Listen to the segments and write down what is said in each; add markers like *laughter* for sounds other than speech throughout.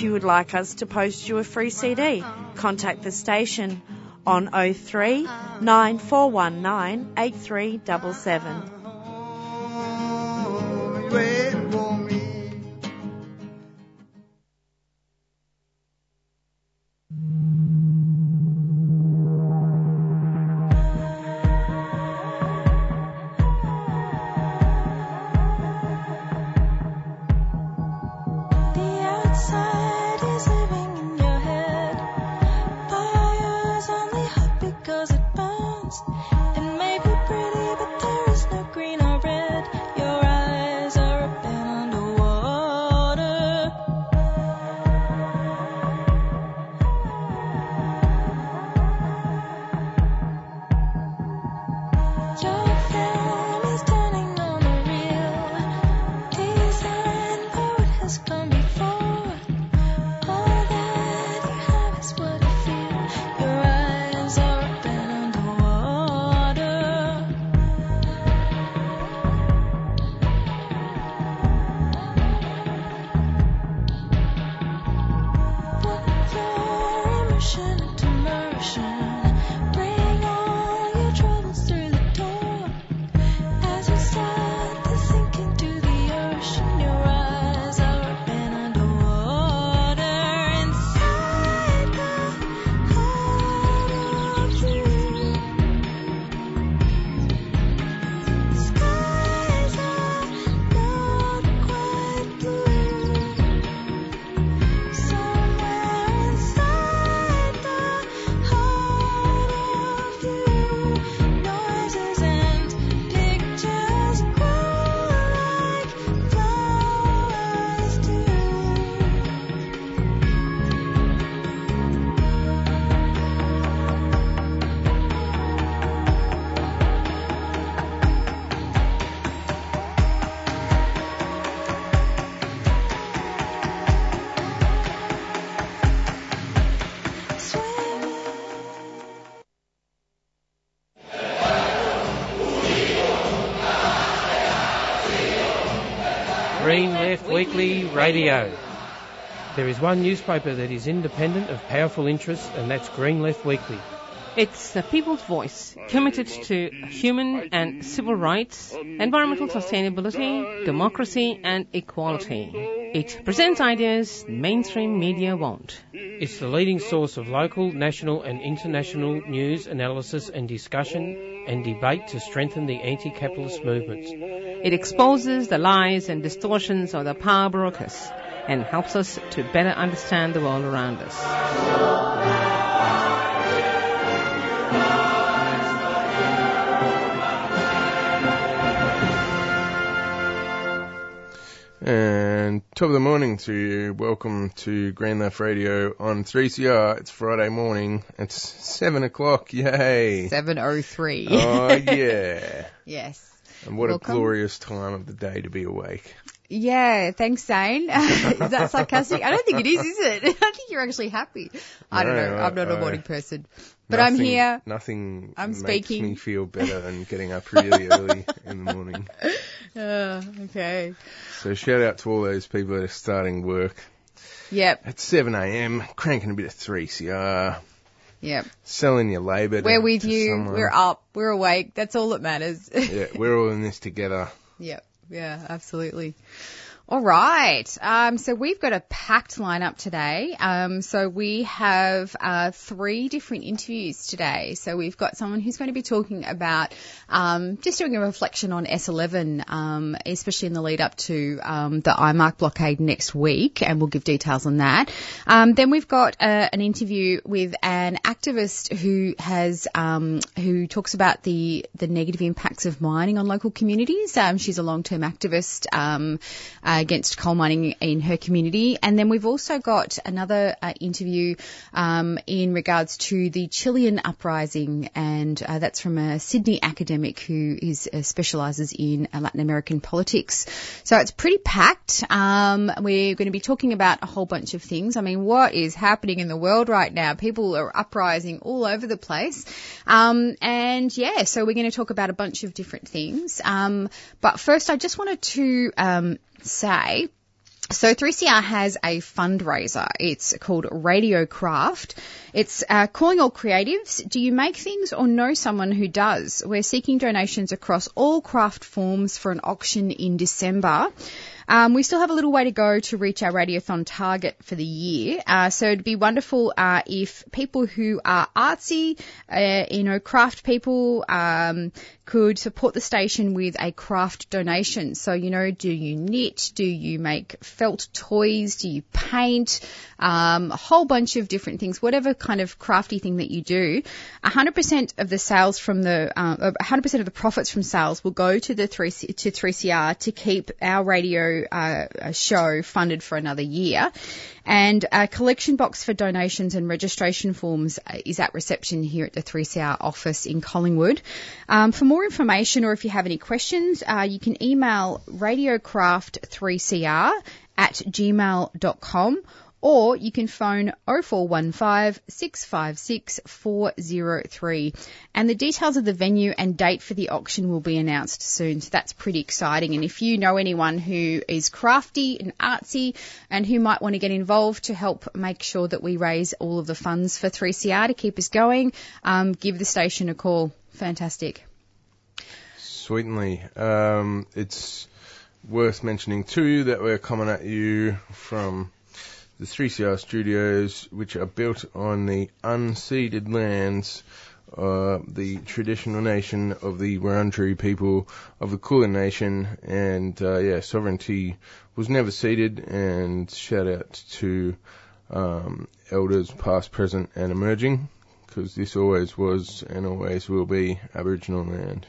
If you would like us to post you a free CD, contact the station on 03 9419 8377. Radio. There is one newspaper that is independent of powerful interests, and that's Green Left Weekly. It's the people's voice, committed to human and civil rights, environmental sustainability, democracy, and equality. It presents ideas mainstream media won't. It's the leading source of local, national, and international news, analysis, and discussion and debate to strengthen the anti-capitalist movements. It exposes the lies and distortions of the power brokers and helps us to better understand the world around us. And top of the morning to you. Welcome to Green Left Radio on 3CR. It's Friday morning. It's 7 o'clock. Yay. 703. Oh, oh *laughs* yeah. yes. And what Welcome. a glorious time of the day to be awake. Yeah, thanks, Zane. *laughs* is that sarcastic? I don't think it is, is it? *laughs* I think you're actually happy. I don't know. I- I'm not a morning person. But I'm here. Nothing I'm makes speaking. me feel better than getting up really early in the morning. *laughs* Uh, okay. So shout out to all those people that are starting work Yep. at 7 a.m., cranking a bit of 3CR, Yep. selling your labour. to- We're with you. someone. We're up. We're awake. That's all that matters. Yeah, we're all in this together. *laughs* Yep. Yeah, absolutely. All right. Um, so we've got a packed lineup today. Um, so we have uh, three different interviews today. So we've got someone who's going to be talking about um, just doing a reflection on S11, um, especially in the lead up to um, the IMARC blockade next week, and we'll give details on that. Um, then we've got uh, an interview with an activist who has who talks about the the negative impacts of mining on local communities. She's a long term activist. Uh, against coal mining in her community. And then we've also got another uh, interview um, in regards to the Chilean uprising, and uh, that's from a Sydney academic who is uh, specialises in uh, Latin American politics. So it's pretty packed. Um, we're going to be talking about a whole bunch of things. I mean, what is happening in the world right now? People are uprising all over the place. Um, and yeah, so we're going to talk about a bunch of different things. Um, but first, I just wanted to um, say So 3CR has a fundraiser. It's called Radio Craft. It's uh, calling all creatives. Do you make things or know someone who does? We're seeking donations across all craft forms for an auction in December. Um, we still have a little way to go to reach our radiothon target for the year. Uh, so it'd be wonderful uh, if people who are artsy, uh, you know, craft people, um, could support the station with a craft donation. So, you know, do you knit? Do you make felt toys? Do you paint? Um, a whole bunch of different things, whatever kind of crafty thing that you do. 100% of the sales from the, uh, 100% of the profits from sales will go to the 3 to 3CR to keep our radio uh, show funded for another year. And a collection box for donations and registration forms uh, is at reception here at the 3CR office in Collingwood. Um, for more information or if you have any questions, uh, you can email radiocraft3cr at gmail.com or you can phone 0415 656 403. And the details of the venue and date for the auction will be announced soon. So that's pretty exciting. And if you know anyone who is crafty and artsy and who might want to get involved to help make sure that we raise all of the funds for 3CR to keep us going, um, give the station a call. Fantastic. Sweetly. Um, it's worth mentioning too that we're coming at you from the 3CR studios, which are built on the unceded lands, uh, the traditional nation of the Wurundjeri people of the Kulin Nation, and uh, yeah, sovereignty was never ceded. And shout out to um, elders past, present, and emerging, because this always was and always will be Aboriginal land.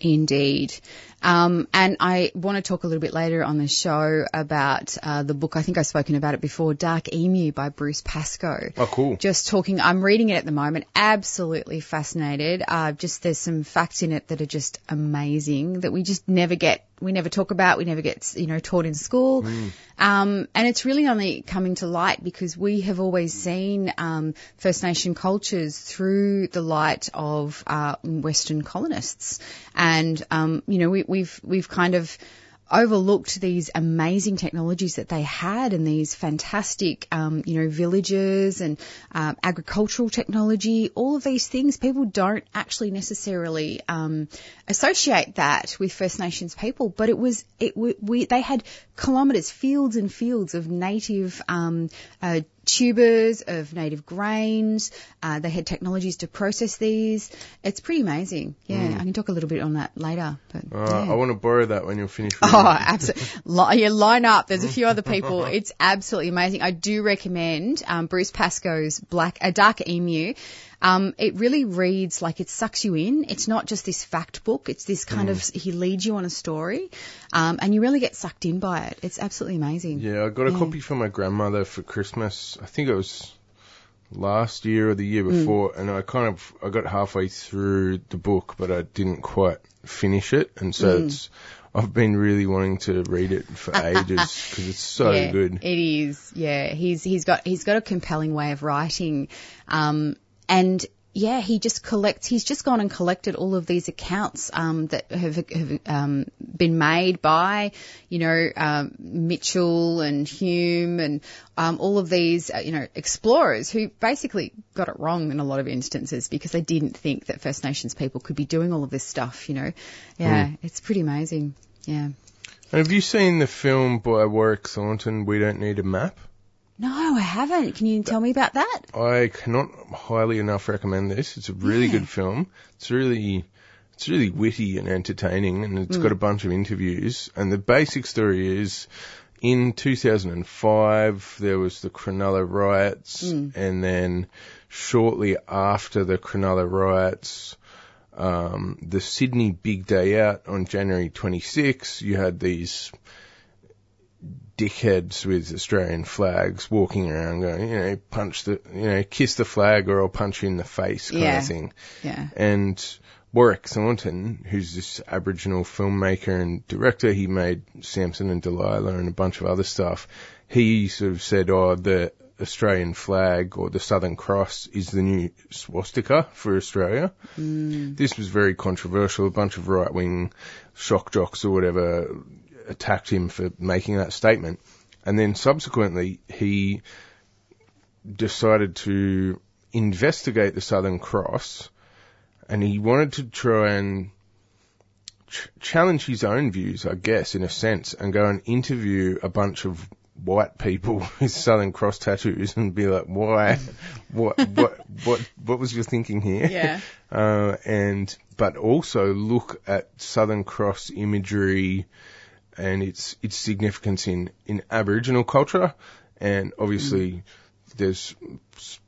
Indeed. Um, and I want to talk a little bit later on the show about uh, the book. I think I've spoken about it before, Dark Emu by Bruce Pascoe. Oh, cool. Just talking, I'm reading it at the moment. Absolutely fascinated. Uh, just there's some facts in it that are just amazing that we just never get, we never talk about, we never get, you know, taught in school. Um, and it's really only coming to light because we have always seen um, First Nation cultures through the light of uh, Western colonists, and um, you know we, we've we've kind of overlooked these amazing technologies that they had and these fantastic, um, you know, villages and um, agricultural technology, all of these things, people don't actually necessarily um, associate that with First Nations people, but it was, it we, they had kilometres, fields and fields of native um, uh, tubers of native grains. Uh, they had technologies to process these. It's pretty amazing. Yeah, I can talk a little bit on that later. But Mm. Uh, yeah. I want to borrow that when you're finished. Oh, reading absolutely. yeah, line up. There's a few other *laughs* people. It's absolutely amazing. I do recommend um, Bruce Pascoe's Black, a Dark Emu. Um, it really reads like it sucks you in. It's not just this fact book. It's this kind of he leads you on a story, um, and you really get sucked in by it. It's absolutely amazing. Yeah, I got a Yeah. copy for my grandmother for Christmas. I think it was last year or the year Mm. before, and I kind of I got halfway through the book, but I didn't quite finish it, and so Mm. it's I've been really wanting to read it for *laughs* ages because it's so yeah, good. It is. Yeah, he's he's got he's got a compelling way of writing, um, and yeah, he just collects. He's just gone and collected all of these accounts um, that have, have um, been made by, you know, um, Mitchell and Hume and um, all of these, uh, you know, explorers who basically got it wrong in a lot of instances because they didn't think that First Nations people could be doing all of this stuff. You know, yeah, it's pretty amazing. Yeah. Have you seen the film by Warwick Thornton? We don't need a map. No, I haven't. Can you tell me about that? I cannot highly enough recommend this. It's a really Yeah. good film. It's really, it's really witty and entertaining, and it's got a bunch of interviews. And the basic story is, in 2005 there was the Cronulla riots, and then shortly after the Cronulla riots, um, the Sydney Big Day Out on January 26, you had these dickheads with Australian flags walking around going, you know, punch the, you know, kiss the flag or I'll punch you in the face kind Yeah. of thing. Yeah. And Warwick Thornton, who's this Aboriginal filmmaker and director, he made Samson and Delilah and a bunch of other stuff. He sort of said, oh, the Australian flag or the Southern Cross is the new swastika for Australia. Mm. This was very controversial. A bunch of right wing shock jocks or whatever attacked him for making that statement. and then subsequently he decided to investigate the Southern Cross, and he wanted to try and ch- challenge his own views, I guess, in a sense, and go and interview a bunch of white people *laughs* with Southern Cross tattoos and be like, why, *laughs* what, what, what, what was your thinking here? Yeah. *laughs* Uh, and, but also look at Southern Cross imagery and its, its significance in, in Aboriginal culture. And obviously there's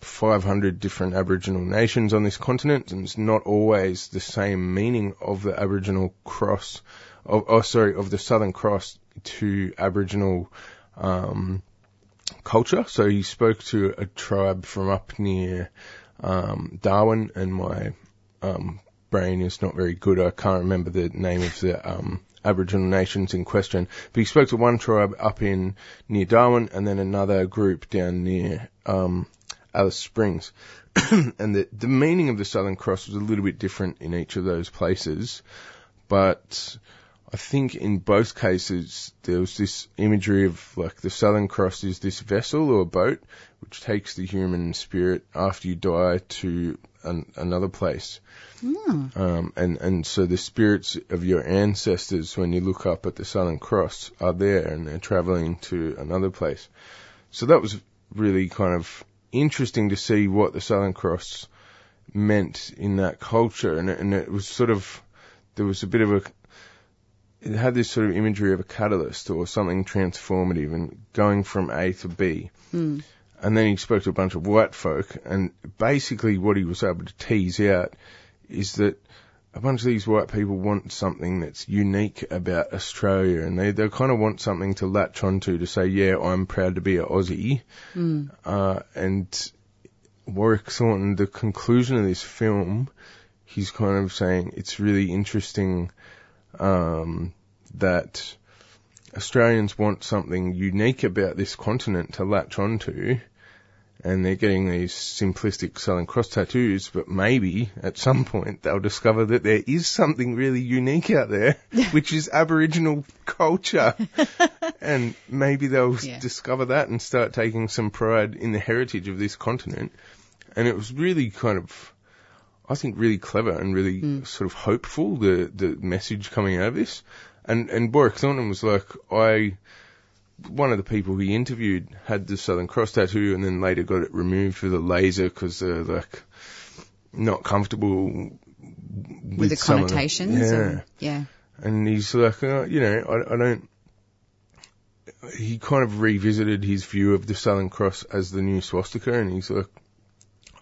500 different Aboriginal nations on this continent and it's not always the same meaning of the Aboriginal cross, of, oh sorry, of the Southern Cross to Aboriginal um, culture. So he spoke to a tribe from up near um, Darwin, and my um, brain is not very good. I can't remember the name of the um, Aboriginal nations in question. But he spoke to one tribe up in near Darwin, and then another group down near um, Alice Springs. *clears throat* and the the meaning of the Southern Cross was a little bit different in each of those places, but I think in both cases there was this imagery of like the Southern Cross is this vessel or boat which takes the human spirit after you die to an, another place. Um, and, and so the spirits of your ancestors, when you look up at the Southern Cross, are there and they're traveling to another place. So that was really kind of interesting to see what the Southern Cross meant in that culture. And, it- and it was sort of, there was a bit of a, it had this sort of imagery of a catalyst or something transformative and going from A to B. Mm. And then he spoke to a bunch of white folk, and basically what he was able to tease out is that a bunch of these white people want something that's unique about Australia, and they they kind of want something to latch onto to say, yeah, I'm proud to be an Aussie. Mm. Uh, and Warwick Thornton, the conclusion of this film, he's kind of saying it's really interesting um, that Australians want something unique about this continent to latch onto, and they're getting these simplistic Southern Cross tattoos, but maybe at some point they'll discover that there is something really unique out there, *laughs* which is Aboriginal culture. *laughs* and maybe they'll Yeah. discover that and start taking some pride in the heritage of this continent. And it was really kind of, I think, really clever and really hmm. sort of hopeful, the, the message coming out of this. And, and Warwick Thornton was like, I, one of the people he interviewed had the Southern Cross tattoo and then later got it removed with a laser because they're like not comfortable with, With the of the- connotations. yeah. and- yeah. And he's like, uh, you know, I, I don't. He kind of revisited his view of the Southern Cross as the new swastika, and he's like,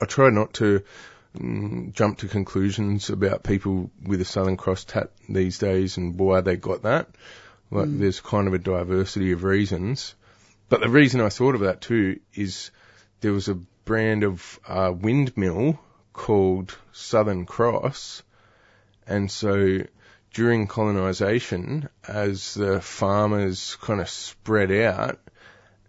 I try not to mm, jump to conclusions about people with a Southern Cross tat these days and why they got that. Like, there's kind of a diversity of reasons. But the reason I thought of that too is there was a brand of uh, windmill called Southern Cross, and so during colonisation, as the farmers kind of spread out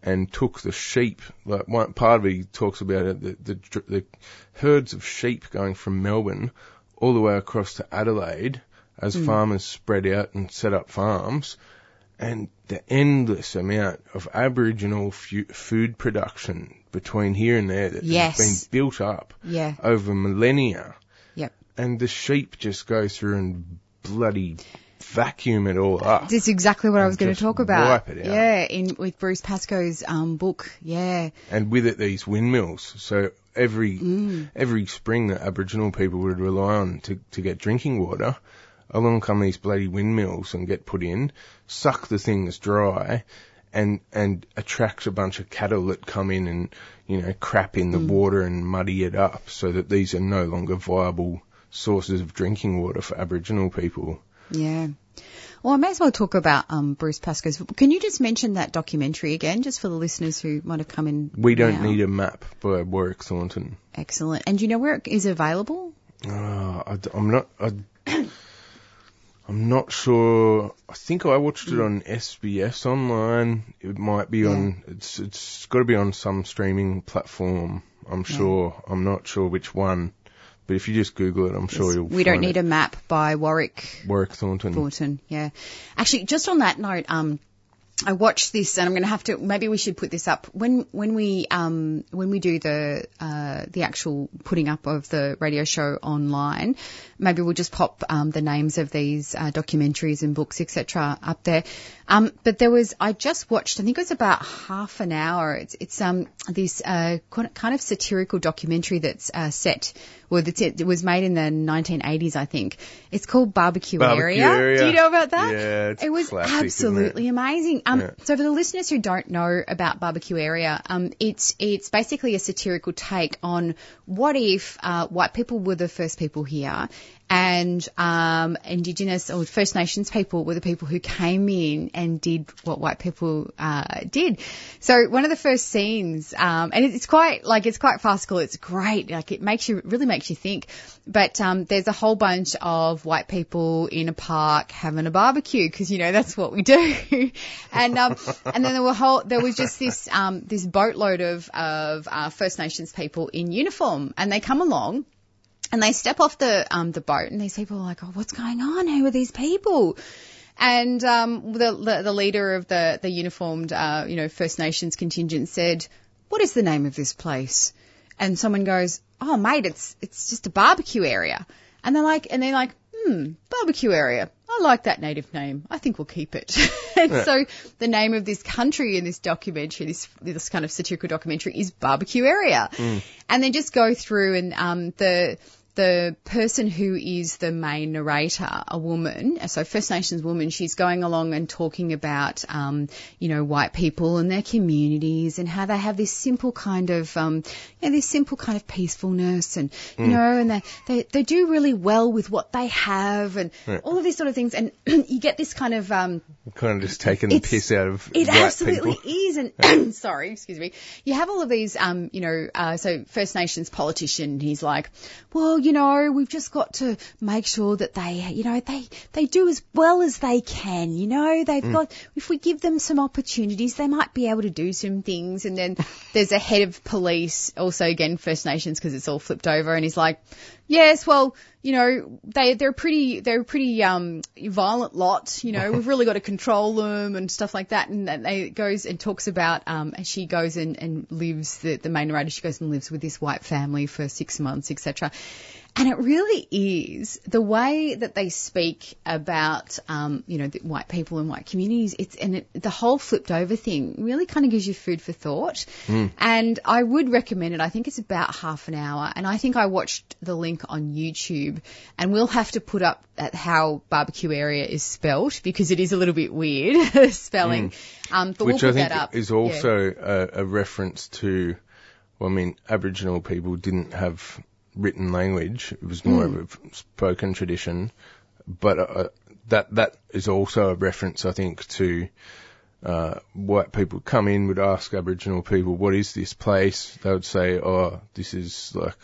and took the sheep, like one part of it he talks about it, the, the, the herds of sheep going from Melbourne all the way across to Adelaide as farmers spread out and set up farms and the endless amount of Aboriginal fu- food production between here and there that Yes. has been built up Yeah. over millennia. Yep. And the sheep just go through and bloody vacuum it all up. That's exactly what I was going to talk about. wipe it out. Yeah, in with Bruce Pascoe's um, book. Yeah. and with it these windmills. So every Mm. every spring that Aboriginal people would rely on to, to get drinking water, along come these bloody windmills and get put in, suck the things dry, and and attract a bunch of cattle that come in and you know crap in the Mm. water and muddy it up, so that these are no longer viable sources of drinking water for Aboriginal people. Yeah. Well, I may as well talk about um, Bruce Pascoe's. Can you just mention that documentary again, just for the listeners who might have come in? We don't now? need a map by Warwick Thornton. Excellent. And do you know where it is available? Oh, I, am not. I, I'm not sure. I think I watched it on SBS online. It might be on. It's it's got to be on some streaming platform. I'm sure. I'm not sure which one. But if you just Google it, I'm sure you'll. we don't need it. a map by Warwick Warwick Thornton. Thornton. Yeah. Actually, just on that note, um, I watched this, and I'm going to have to. Maybe we should put this up when when we um when we do the uh the actual putting up of the radio show online. Maybe we'll just pop um the names of these uh, documentaries and books etc. up there. Um, but there was I just watched. I think it was about half an hour. It's it's um this uh kind of satirical documentary that's uh, set. Well, that's it. It was made in the 1980s, I think. It's called Barbecue, Babakiueria. Do you know about that? Yeah, it's it was classic, isn't it? absolutely amazing. Um, Yeah. so for the listeners who don't know about Babakiueria, um, it's it's basically a satirical take on what if uh, white people were the first people here. And um, Indigenous or First Nations people were the people who came in and did what white people uh, did. So one of the first scenes, um, and it's quite like it's quite farcical. It's great. Like it makes you really makes you think. But um, there's a whole bunch of white people in a park having a barbecue because you know that's what we do. *laughs* and um, and then there were whole there was just this um, this boatload of of uh, First Nations people in uniform, and they come along. And they step off the um, the boat, and these people are like, "Oh, what's going on? Who are these people?" And um, the, the the leader of the the uniformed, uh, you know, First Nations contingent said, "What is the name of this place?" And someone goes, "Oh, mate, it's it's just a barbecue area." And they're like, and they're like, "Hmm, barbecue area. I like that native name. I think we'll keep it." *laughs* and so the name of this country in this documentary, this this kind of satirical documentary, is Barbecue Area. And then just go through and um, the the person who is the main narrator, a woman, so First Nations woman, she's going along and talking about, um, you know, white people and their communities and how they have this simple kind of, um, you know, this simple kind of peacefulness and, you know, and they, they, they do really well with what they have and all of these sort of things. And *clears throat* you get this kind of, um, Kind of just taking the It's- piss out of it absolutely people. is, and *laughs* *clears throat* sorry, excuse me. You have all of these, um, you know, uh, so First Nations politician. He's like, well, you know, we've just got to make sure that they, you know, they they do as well as they can. You know, they've Mm. got if we give them some opportunities, they might be able to do some things. And then there's a head of police, also again First Nations, because it's all flipped over, and he's like, yes, well, you know, they they're pretty they're a pretty um violent lot. You know, *laughs* we've really got to control them and stuff like that. And then they goes and talks about um and she goes and and lives the the main narrator. She goes and lives with this white family for six months, etc. And it really is the way that they speak about, um, you know, the white people and white communities. It's and it, the whole flipped over thing really kind of gives you food for thought. And I would recommend it. I think it's about half an hour, and I think I watched the link on YouTube. And we'll have to put up at how Babakiueria is spelt because it is a little bit weird *laughs* spelling. Um, but Which we'll I think that up. is Yeah. also a, a reference to, well, I mean, Aboriginal people didn't have written language. It was more Hmm. of a spoken tradition. But uh, that that is also a reference, I think, to uh, white people come in would ask Aboriginal people, "What is this place?" They would say, "Oh, this is like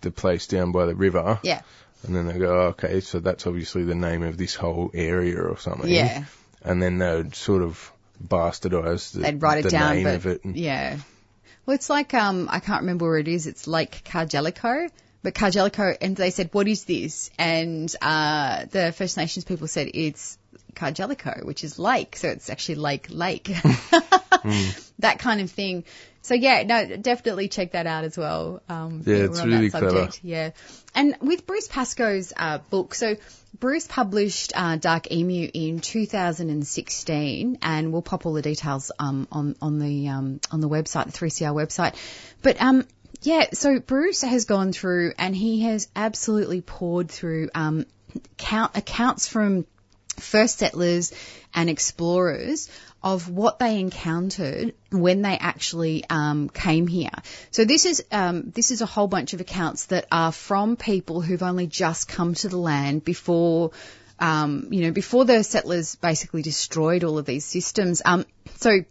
the place down by the river." Yeah. And then they go, oh, "Okay, so that's obviously the name of this whole area or something." Yeah. And then they would sort of bastardize the, They'd write it the down, name but of it. and- yeah. Well, it's like um, I can't remember where it is. It's Lake Cargelligo, but Cargelligo, and they said, "What is this?" And uh, the First Nations people said it's Cargelligo, which is lake, so it's actually Lake Lake, *laughs* that kind of thing. So yeah, no, definitely check that out as well. Um, Yeah, it's really clever. Yeah, and with Bruce Pascoe's uh, book, so Bruce published uh, Dark Emu in 2016, and we'll pop all the details um, on on the um, on the website, the 3CR website. But um, yeah, so Bruce has gone through and he has absolutely poured through um, count, accounts from first settlers and explorers of what they encountered when they actually um, came here. So this is um, this is a whole bunch of accounts that are from people who've only just come to the land before. Um, you know, before the settlers basically destroyed all of these systems. Um, so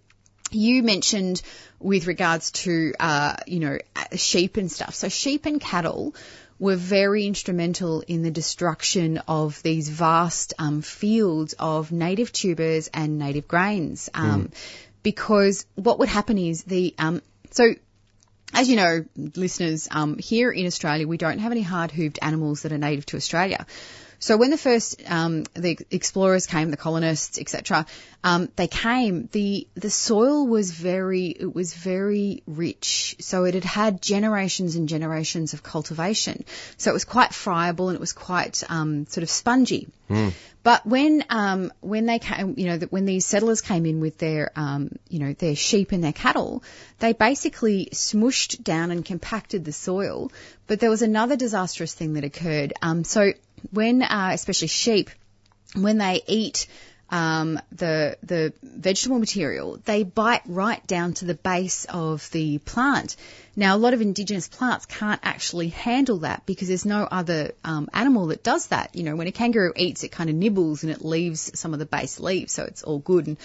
you mentioned with regards to, uh, you know, sheep and stuff. So sheep and cattle were very instrumental in the destruction of these vast um, fields of native tubers and native grains. Um, Because what would happen is the, um, so as you know, listeners, um, here in Australia, we don't have any hard hooved animals that are native to Australia. So when the first um, the explorers came, the colonists, etc., um, they came. the The soil was very it was very rich. So it had had generations and generations of cultivation. So it was quite friable and it was quite um, sort of spongy. But when um, when they came, you know, when these settlers came in with their um, you know their sheep and their cattle, they basically smushed down and compacted the soil. But there was another disastrous thing that occurred. Um, so when uh, especially sheep, when they eat um, the the vegetable material, they bite right down to the base of the plant. Now, a lot of indigenous plants can't actually handle that because there's no other um, animal that does that. You know, when a kangaroo eats, it kind of nibbles and it leaves some of the base leaves, so it's all good. And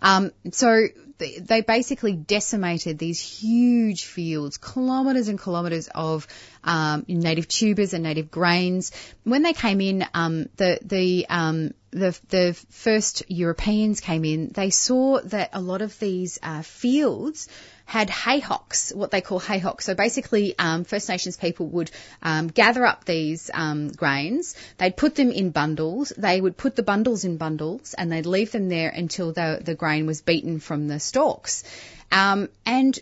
um, so they, they basically decimated these huge fields, kilometres and kilometres of um, native tubers and native grains. When they came in, um, the the um, the the first Europeans came in, they saw that a lot of these uh, fields had haycocks, what they call haycocks. So basically, um, First Nations people would um, gather up these um, grains. They'd put them in bundles. They would put the bundles in bundles, and they'd leave them there until the the grain was beaten from the stalks. Um, and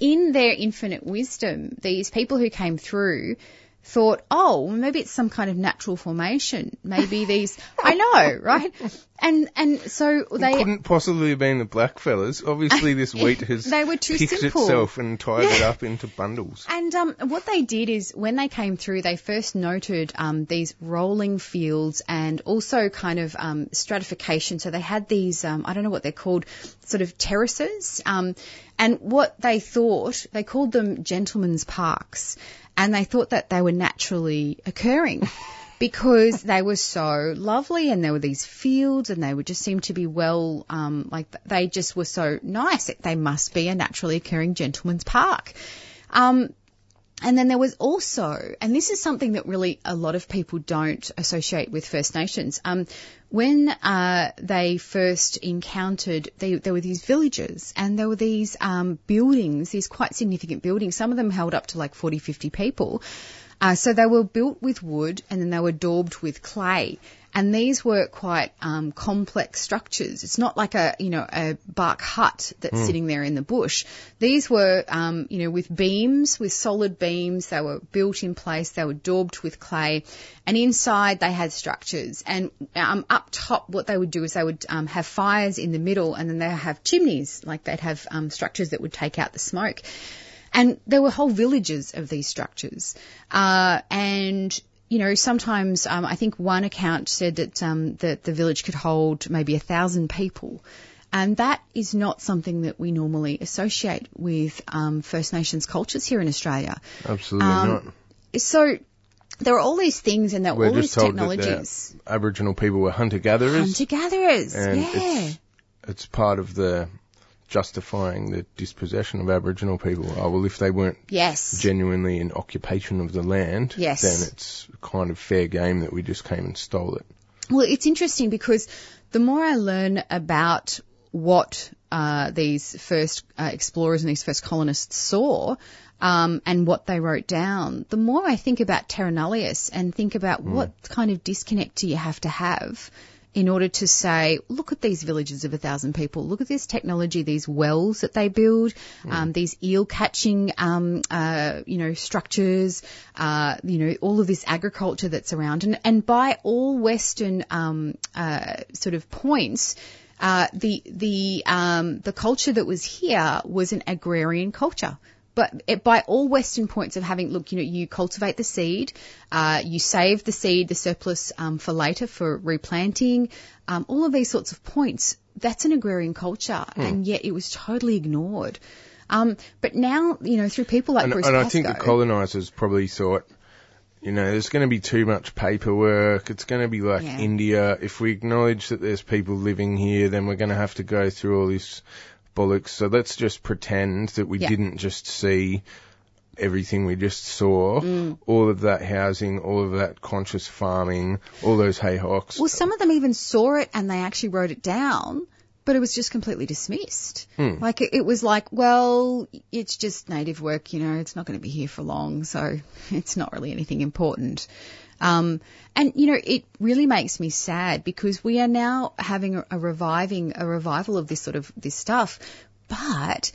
in their infinite wisdom, these people who came through thought, oh, maybe it's some kind of natural formation. Maybe these, I know, right? And and so they it Couldn't possibly have been the black fellas. Obviously, this *laughs* wheat has They were too picked simple. itself and tied it up into bundles. And um, what they did is when they came through, they first noted um, these rolling fields and also kind of um, stratification. So they had these, um, I don't know what they're called, sort of terraces. Um, and what they thought, they called them gentlemen's parks. And they thought that they were naturally occurring. *laughs* Because they were so lovely, and there were these fields, and they would just seem to be well, um, like they just were so nice. They must be a naturally occurring gentleman's park. Um, and then there was also, and this is something that really a lot of people don't associate with First Nations. Um, when uh, they first encountered, they, there were these villages and there were these um, buildings, these quite significant buildings. Some of them held up to like 40, 50 people. Uh, so they were built with wood and then they were daubed with clay. And these were quite um, complex structures. It's not like a you know a bark hut that's sitting there in the bush. These were um, you know with beams, with solid beams. They were built in place. They were daubed with clay, and inside they had structures. And um, up top, what they would do is they would um, have fires in the middle, and then they have chimneys, like they'd have um, structures that would take out the smoke. And there were whole villages of these structures. Uh, and, you know, sometimes um, I think one account said that, um, that the village could hold maybe a thousand people. And that is not something that we normally associate with um, First Nations cultures here in Australia. Absolutely Um, not. So there are all these things and there are We're all these technologies. Aboriginal people were hunter gatherers. Hunter gatherers, yeah. it's it's part of the justifying the dispossession of Aboriginal people. Oh well, if they weren't Yes. genuinely in occupation of the land, Yes. then it's kind of fair game that we just came and stole it. Well, it's interesting because the more I learn about what uh, these first uh, explorers and these first colonists saw um, and what they wrote down, the more I think about Terra Nullius and think about what kind of disconnect do you have to have in order to say, look at these villages of a thousand people, look at this technology, these wells that they build, um, these eel catching, um, uh, you know, structures, uh, you know, all of this agriculture that's around, and and by all Western um, uh, sort of points. Uh, the the um, the culture that was here was an agrarian culture. But it, by all Western points of having, look, you know, you cultivate the seed, uh, you save the seed, the surplus um, for later for replanting, um, all of these sorts of points. That's an agrarian culture, and yet it was totally ignored. Um, but now, you know, through people like And, Bruce and I think the colonisers probably thought, you know, there's going to be too much paperwork. It's going to be like Yeah. India. If we acknowledge that there's people living here, then we're going to have to go through all this bollocks. So let's just pretend that we Yeah. didn't just see everything we just saw, Mm. all of that housing, all of that conscious farming, all those haycocks. Well, some of them even saw it and they actually wrote it down, but it was just completely dismissed. Hmm. Like it, it was like, well, it's just native work, you know, it's not going to be here for long, so *laughs* it's not really anything important. Um, and you know, it really makes me sad because we are now having a, reviving, a revival of this sort of this stuff, but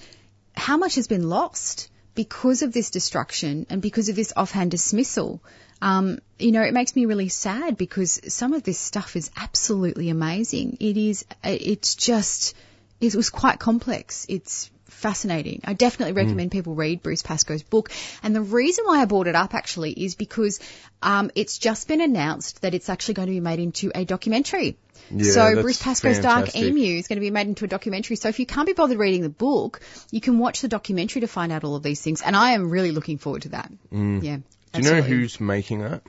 how much has been lost because of this destruction and because of this offhand dismissal? Um, you know, it makes me really sad because some of this stuff is absolutely amazing. It is, it's just, it was quite complex. It's fascinating. I definitely recommend people read Bruce Pascoe's book. And the reason why I brought it up actually is because um, it's just been announced that it's actually going to be made into a documentary. Yeah, so Bruce Pascoe's Dark. Emu is going to be made into a documentary. So if you can't be bothered reading the book, you can watch the documentary to find out all of these things. And I am really looking forward to that. Mm. Yeah. Do you know who's making that?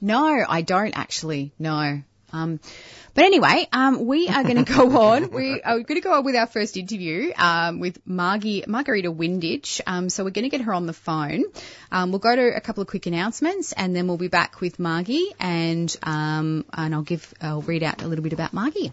No, I don't actually. No. Um, but anyway, um, we are going to go *laughs* on. We are going to go on with our first interview um, with Margie, Margarita Windich. Um, so we're going to get her on the phone. Um, we'll go to a couple of quick announcements, and then we'll be back with Margie, and um, and I'll give I'll read out a little bit about Margie.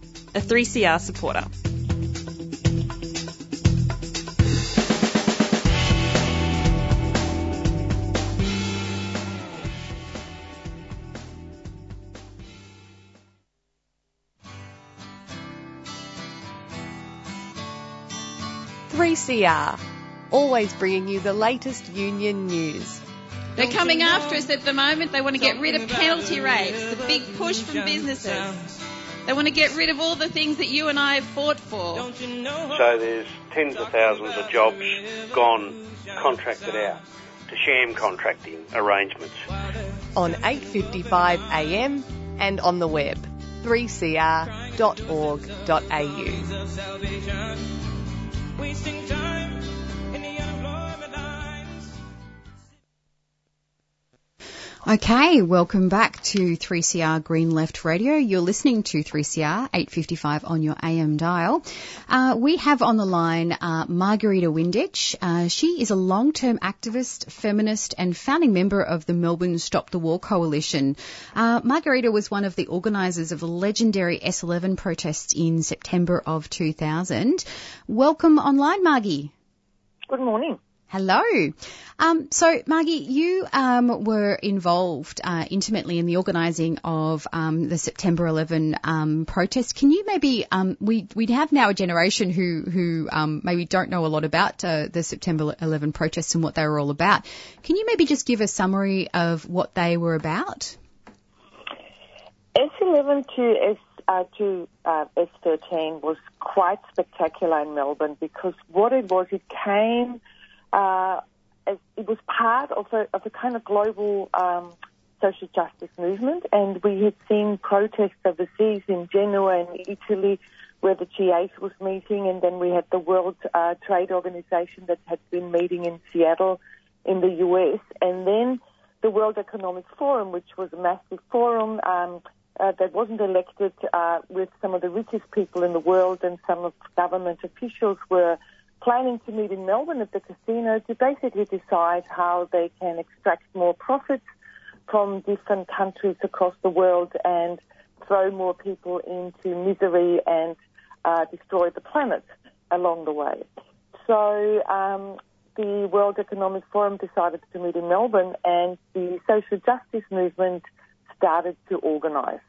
a 3CR supporter. Three CR, always bringing you the latest union news. They're coming after us at the moment. They want to get rid of penalty rates, the big push from businesses. They want to get rid of all the things that you and I have fought for. So there's tens of thousands of jobs gone contracted out to sham contracting arrangements. on 8:55 a.m. and on the web 3cr.org.au. Okay, welcome back to 3CR Green Left Radio. You're listening to 3CR 855 on your AM dial. Uh, we have on the line uh, Margarita Windich. Uh, she is a long-term activist, feminist, and founding member of the Melbourne Stop the War Coalition. Uh, Margarita was one of the organisers of the legendary S11 protests in September of 2000. Welcome online, Margie. Good morning. Hello. Um, so, Margie, you um, were involved uh, intimately in the organising of um, the September 11 um, protest. Can you maybe um, we we have now a generation who who um, maybe don't know a lot about uh, the September 11 protests and what they were all about. Can you maybe just give a summary of what they were about? S11 to S uh, to uh, S13 was quite spectacular in Melbourne because what it was, it came uh, it was part of a of a kind of global um, social justice movement, and we had seen protests overseas in Genoa and Italy, where the G8 was meeting, and then we had the World uh, Trade Organization that had been meeting in Seattle, in the US, and then the World Economic Forum, which was a massive forum. Um, uh, that wasn't elected uh, with some of the richest people in the world and some of government officials were planning to meet in Melbourne at the casino to basically decide how they can extract more profits from different countries across the world and throw more people into misery and uh, destroy the planet along the way. So um, the World Economic Forum decided to meet in Melbourne and the social justice movement started to organise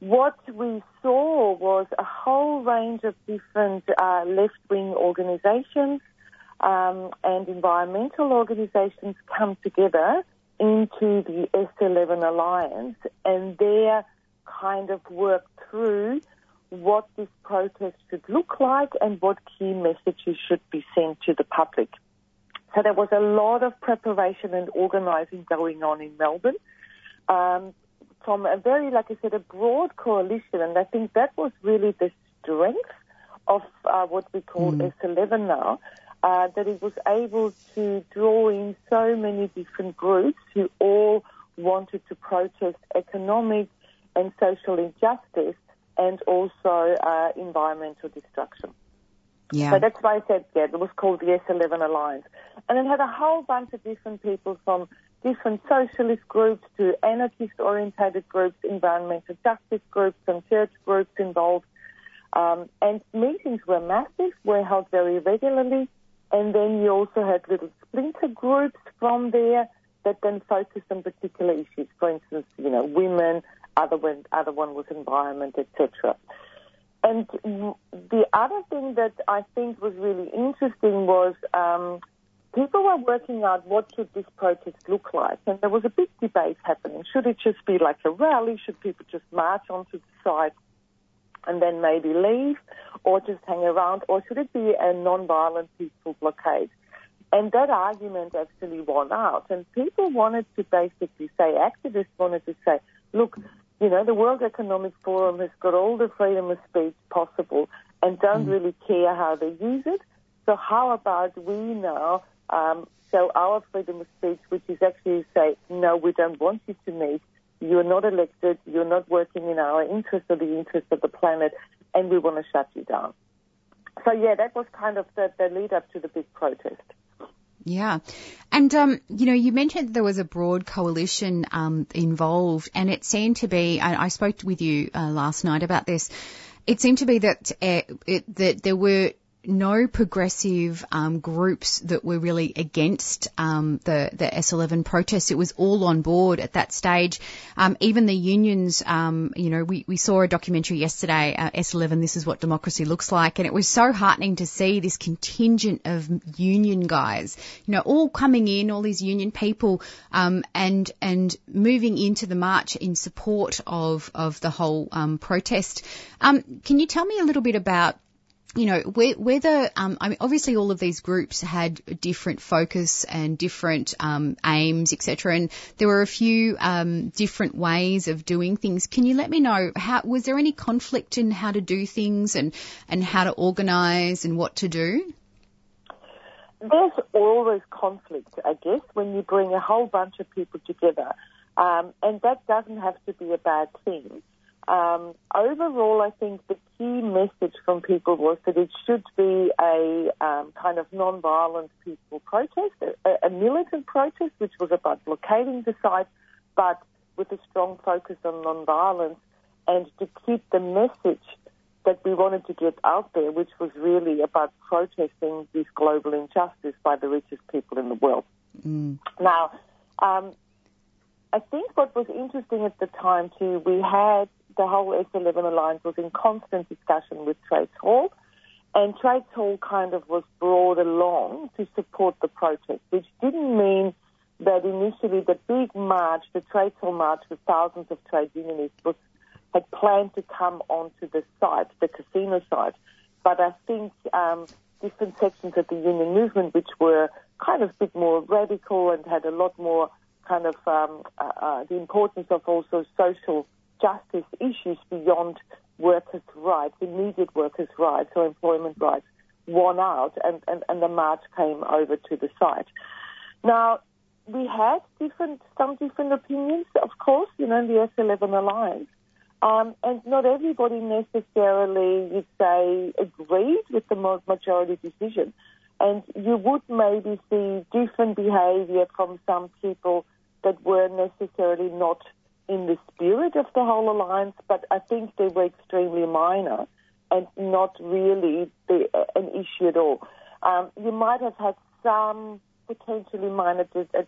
what we saw was a whole range of different uh, left-wing organisations um, and environmental organisations come together into the S11 Alliance and there kind of work through what this protest should look like and what key messages should be sent to the public. So there was a lot of preparation and organising going on in Melbourne. um, from a very, like I said, a broad coalition, and I think that was really the strength of uh, what we call S11 now, uh, that it was able to draw in so many different groups who all wanted to protest economic and social injustice and also uh, environmental destruction. Yeah. So that's why I said, yeah, it was called the S11 Alliance. And it had a whole bunch of different people from different socialist groups to anarchist-orientated groups, environmental justice groups, and church groups involved. Um, and meetings were massive, were held very regularly. And then you also had little splinter groups from there that then focused on particular issues. For instance, you know, women, other one, other one was environment, etc. And the other thing that I think was really interesting was um, people were working out what should this protest look like, and there was a big debate happening. Should it just be like a rally? Should people just march onto the site and then maybe leave, or just hang around, or should it be a non-violent peaceful blockade? And that argument actually won out, and people wanted to basically say, activists wanted to say, look, you know, the World Economic Forum has got all the freedom of speech possible and don't mm. really care how they use it. So how about we now um, show our freedom of speech, which is actually say, no, we don't want you to meet. You're not elected. You're not working in our interest or the interest of the planet, and we want to shut you down. So yeah, that was kind of the, the lead up to the big protest. Yeah. And, um, you know, you mentioned there was a broad coalition um, involved, and it seemed to be, I, I spoke with you uh, last night about this, it seemed to be that, uh, it, that there were no progressive um, groups that were really against um, the the S11 protests. It was all on board at that stage. Um, even the unions, um, you know, we, we saw a documentary yesterday, uh, S11, This is What Democracy Looks Like, and it was so heartening to see this contingent of union guys, you know, all coming in, all these union people, um, and and moving into the march in support of of the whole um, protest. Um, can you tell me a little bit about you know, whether, um, I mean, obviously all of these groups had different focus and different um, aims, etc. And there were a few um, different ways of doing things. Can you let me know how was there any conflict in how to do things and and how to organise and what to do? There's always conflict, I guess, when you bring a whole bunch of people together, um, and that doesn't have to be a bad thing. Um, overall, I think the key message from people was that it should be a um, kind of non-violent peaceful protest, a, a militant protest, which was about blockading the site, but with a strong focus on non-violence, and to keep the message that we wanted to get out there, which was really about protesting this global injustice by the richest people in the world. Mm. Now, um, I think what was interesting at the time too, we had the whole S11 alliance was in constant discussion with Trades Hall, and Trades Hall kind of was brought along to support the protest, which didn't mean that initially the big march, the Trades Hall march with thousands of trade unionists, was, had planned to come onto the site, the casino site. But I think um, different sections of the union movement, which were kind of a bit more radical and had a lot more kind of um, uh, uh, the importance of also social justice issues beyond workers' rights, immediate workers' rights or employment rights, won out, and, and, and the march came over to the site. Now, we had different, some different opinions, of course, you know, in the S11 alliance. Um, and not everybody necessarily, you'd say, agreed with the majority decision. And you would maybe see different behavior from some people that were necessarily not in the spirit of the whole alliance, but I think they were extremely minor and not really the, an issue at all. Um, you might have had some potentially minor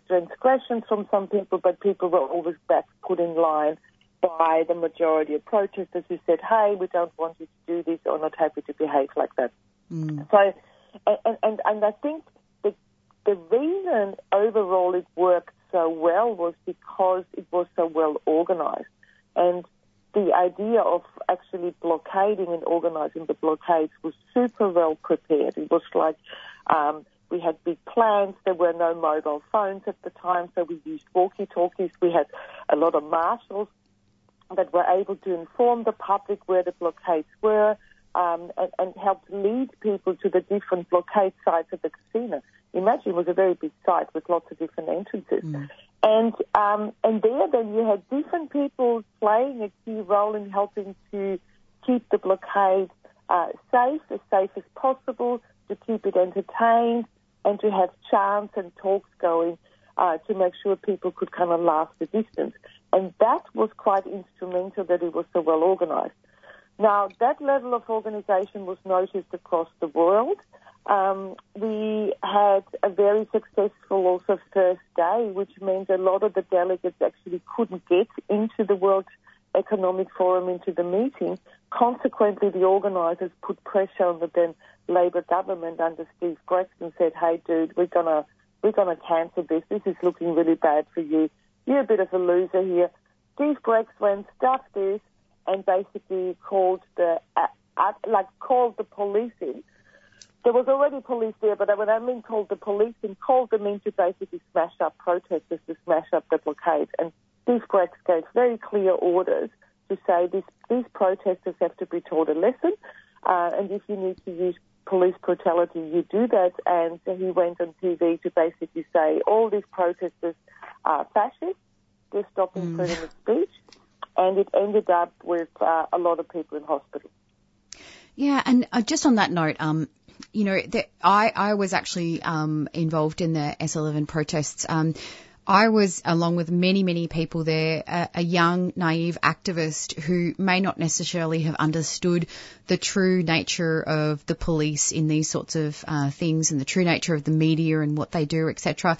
transgressions from some people, but people were always back put in line by the majority of protesters who said, hey, we don't want you to do this or not happy to behave like that. Mm. So, and, and, and I think the, the reason overall it worked so well was because it was so well organized. And the idea of actually blockading and organizing the blockades was super well prepared. It was like um, we had big plans. There were no mobile phones at the time, so we used walkie-talkies. We had a lot of marshals that were able to inform the public where the blockades were um, and, and helped lead people to the different blockade sites of the casino. Imagine it was a very big site with lots of different entrances. And um, and there then you had different people playing a key role in helping to keep the blockade uh, safe, as safe as possible, to keep it entertained, and to have chants and talks going uh, to make sure people could kind of last the distance. And that was quite instrumental that it was so well organized. Now, that level of organization was noticed across the world. Um, we had a very successful also first day, which means a lot of the delegates actually couldn't get into the World Economic Forum, into the meeting. Consequently, the organisers put pressure on the then Labor government under Steve and said, "Hey, dude, we're gonna we're gonna cancel this. This is looking really bad for you. You're a bit of a loser here." Steve Bracks went, stuff this, and basically called the uh, uh, like called the police in. There was already police there, but when I mean called the police and called them in to basically smash up protesters, to smash up the blockade. And Steve Bracks gave very clear orders to say this, these protesters have to be taught a lesson, uh, and if you need to use police brutality, you do that. And he went on TV to basically say all these protesters are fascists, they're stopping freedom of speech, and it ended up with uh, a lot of people in hospital. Yeah, and uh, just on that note, um, you know, the, I I was actually um, involved in the S11 protests. Um, I was, along with many, many people there, a, a young, naive activist who may not necessarily have understood the true nature of the police in these sorts of uh, things and the true nature of the media and what they do, etc.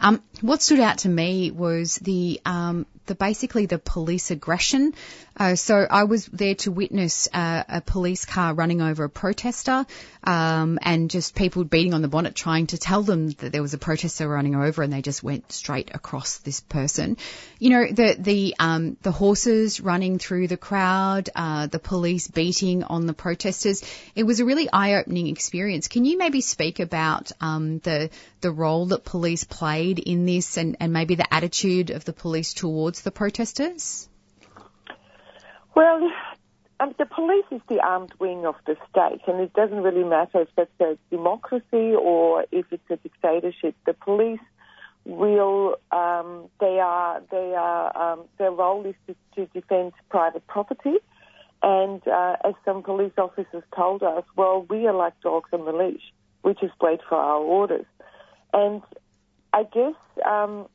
Um, what stood out to me was the um, the basically the police aggression. Uh, so I was there to witness uh, a police car running over a protester, um, and just people beating on the bonnet trying to tell them that there was a protester running over, and they just went straight across this person. You know the the um, the horses running through the crowd, uh, the police beating on the protesters. It was a really eye opening experience. Can you maybe speak about um, the the role that police played in this, and, and maybe the attitude of the police towards the protesters? Well, um, the police is the armed wing of the state, and it doesn't really matter if that's a democracy or if it's a dictatorship. The police will, um, they are, they are, um, their role is to, to defend private property. And uh, as some police officers told us, well, we are like dogs on the leash. We just wait for our orders. And I guess um,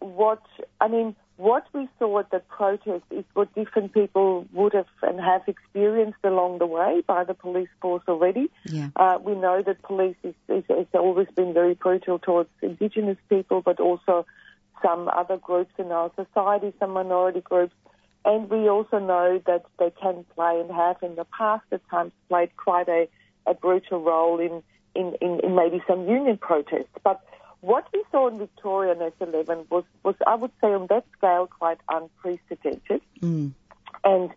what I mean, what we saw at the protest is what different people would have and have experienced along the way by the police force already. Yeah. Uh, we know that police is, is, has always been very brutal towards Indigenous people, but also some other groups in our society, some minority groups. And we also know that they can play and have in the past at times played quite a, a brutal role in, in, in, in maybe some union protests. But what we saw in Victoria in S11 was, was, I would say, on that scale, quite unprecedented. Mm. And,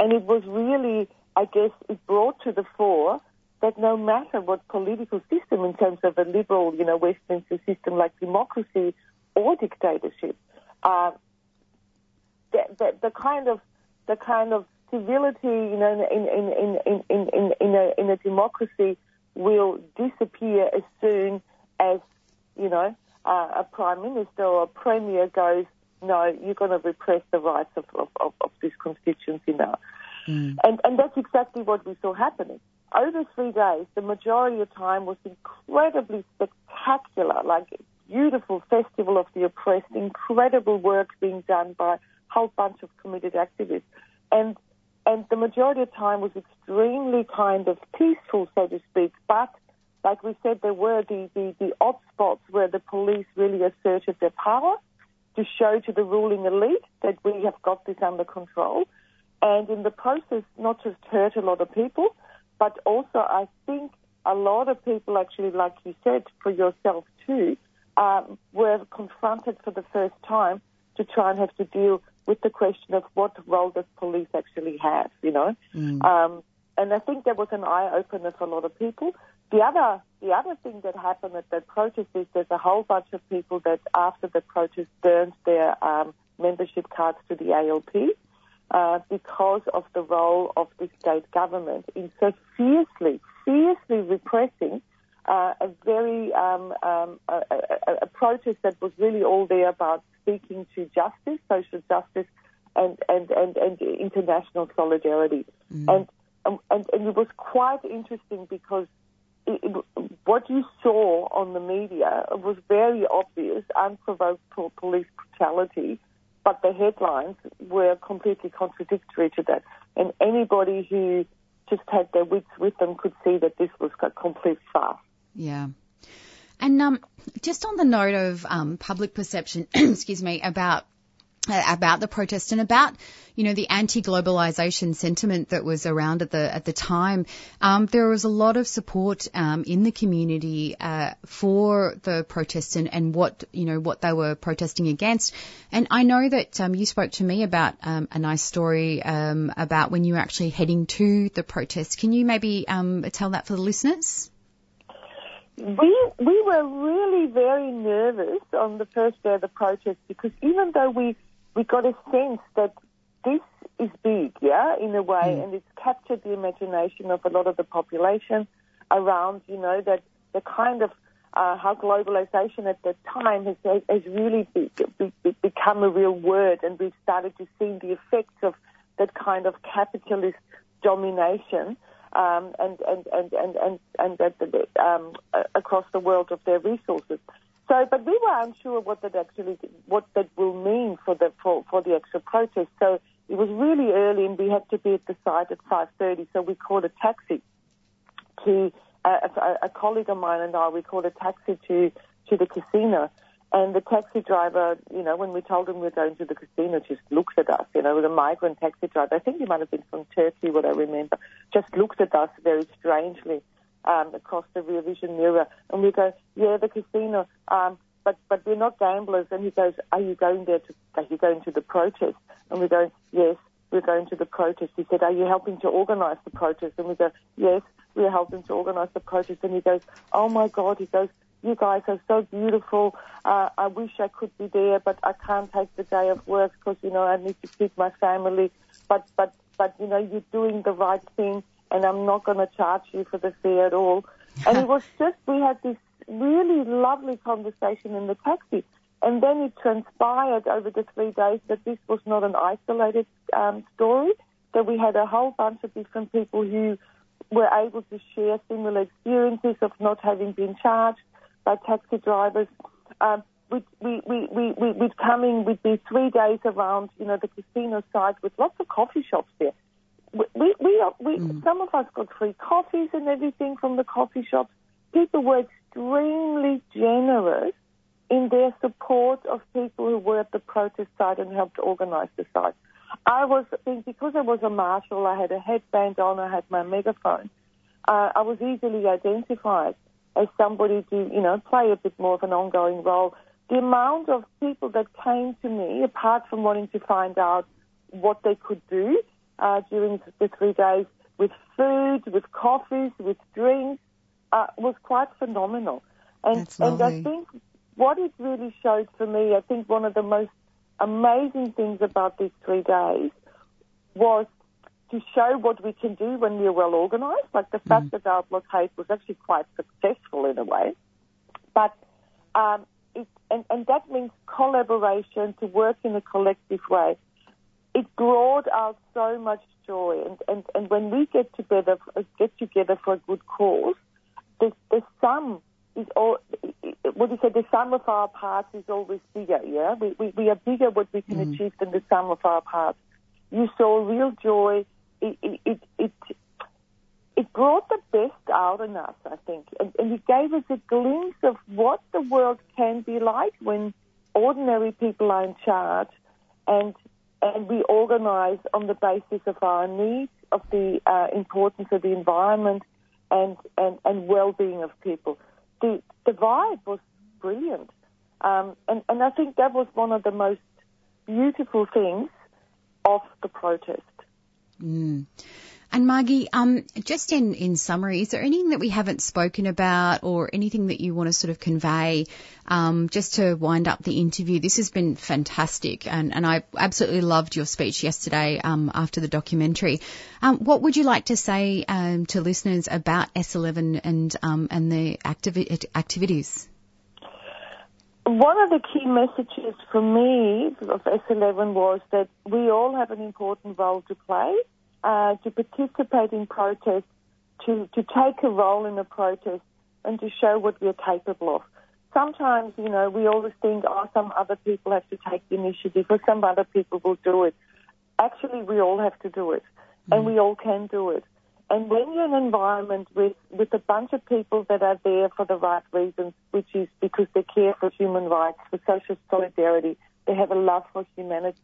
and it was really, I guess, it brought to the fore that no matter what political system in terms of a liberal, you know, Westminster system like democracy or dictatorship, uh, the, the, the kind of, the kind of civility, you know, in, in, in, in, in, in, in, a, in a democracy will disappear as soon as you know, uh, a prime minister or a premier goes, no, you're going to repress the rights of, of, of, of this constituency now. Mm. And, and that's exactly what we saw happening. Over three days, the majority of time was incredibly spectacular, like beautiful festival of the oppressed, incredible work being done by a whole bunch of committed activists. And, and the majority of time was extremely kind of peaceful, so to speak, but like we said, there were the, the, the odd spots where the police really asserted their power to show to the ruling elite that we have got this under control. And in the process, not just hurt a lot of people, but also I think a lot of people actually, like you said, for yourself too, um, were confronted for the first time to try and have to deal with the question of what role does police actually have, you know? Mm. Um, and I think that was an eye opener for a lot of people. The other, the other thing that happened at that protest is there's a whole bunch of people that after the protest burned their um, membership cards to the ALP uh, because of the role of the state government in so fiercely, fiercely repressing uh, a very um, um, a, a, a protest that was really all there about speaking to justice, social justice, and and and, and international solidarity. And, and and and it was quite interesting because what you saw on the media was very obvious, unprovoked police brutality, but the headlines were completely contradictory to that. And anybody who just had their wits with them could see that this was a complete farce. Yeah. And um, just on the note of um, public perception, *clears throat* excuse me, about about the protest and about you know the anti-globalization sentiment that was around at the at the time. Um, there was a lot of support um, in the community uh, for the protest and, and what you know what they were protesting against. And I know that um, you spoke to me about um, a nice story um, about when you were actually heading to the protest. Can you maybe um, tell that for the listeners? We we were really very nervous on the first day of the protest because even though we we got a sense that this is big, yeah, in a way, and it's captured the imagination of a lot of the population around, you know, that the kind of uh, how globalization at that time has, has really be, be, be, become a real word, and we've started to see the effects of that kind of capitalist domination um, and, and, and, and, and, and that, um, across the world of their resources. So, but we were unsure what that actually, what that will mean for the for, for the actual protest. So it was really early, and we had to be at the site at 5:30. So we called a taxi to uh, a, a colleague of mine and I. We called a taxi to to the casino, and the taxi driver, you know, when we told him we were going to the casino, just looked at us. You know, a migrant taxi driver. I think he might have been from Turkey, what I remember. Just looked at us very strangely um, across the rear vision mirror, and we go, "Yeah, the casino." Um, but but we're not gamblers. And he goes, "Are you going there to? Are you going to the protest?" And we go, "Yes, we're going to the protest." He said, "Are you helping to organise the protest?" And we go, "Yes, we're helping to organise the protest." And he goes, "Oh my God!" He goes, "You guys are so beautiful. Uh, I wish I could be there, but I can't take the day of work because you know I need to feed my family. But but but you know you're doing the right thing." And I'm not going to charge you for the fee at all. and it was just, we had this really lovely conversation in the taxi. And then it transpired over the three days that this was not an isolated um, story, that we had a whole bunch of different people who were able to share similar experiences of not having been charged by taxi drivers. Um, we, we, we, we, we, we'd come in with these three days around, you know, the casino side with lots of coffee shops there we we we, we some of us got free coffees and everything from the coffee shops. People were extremely generous in their support of people who were at the protest site and helped organise the site. I was because I was a marshal. I had a headband on. I had my megaphone. Uh, I was easily identified as somebody to you know play a bit more of an ongoing role. The amount of people that came to me, apart from wanting to find out what they could do, uh, during the three days with food, with coffees, with drinks, uh, was quite phenomenal. And, and I think what it really showed for me, I think one of the most amazing things about these three days was to show what we can do when we're well organised. Like the fact that our blockade was actually quite successful in a way. But um, it, and, and that means collaboration to work in a collective way it brought out so much joy. And, and, and when we get together, get together for a good cause, the, the sum is all, what do you say, the sum of our parts is always bigger, yeah? We, we, we are bigger what we can mm-hmm. achieve than the sum of our parts. You saw real joy. It, it, it, it, it brought the best out in us, I think, and, and it gave us a glimpse of what the world can be like when ordinary people are in charge and and we organise on the basis of our needs, of the uh, importance of the environment, and, and, and well-being of people. The, the vibe was brilliant. Um, and, and I think that was one of the most beautiful things of the protest. Mm. And Margie, um, just in, in summary, is there anything that we haven't spoken about or anything that you want to sort of convey um, just to wind up the interview? This has been fantastic and, and I absolutely loved your speech yesterday um, after the documentary. Um, what would you like to say um, to listeners about S11 and, um, and the activi- activities? One of the key messages for me of S11 was that we all have an important role to play, uh, to participate in protests, to, to take a role in a protest, and to show what we're capable of. Sometimes, you know, we always think, oh, some other people have to take the initiative, or some other people will do it. Actually, we all have to do it, and we all can do it. And when you're in an environment with, with a bunch of people that are there for the right reasons, which is because they care for human rights, for social solidarity, they have a love for humanity,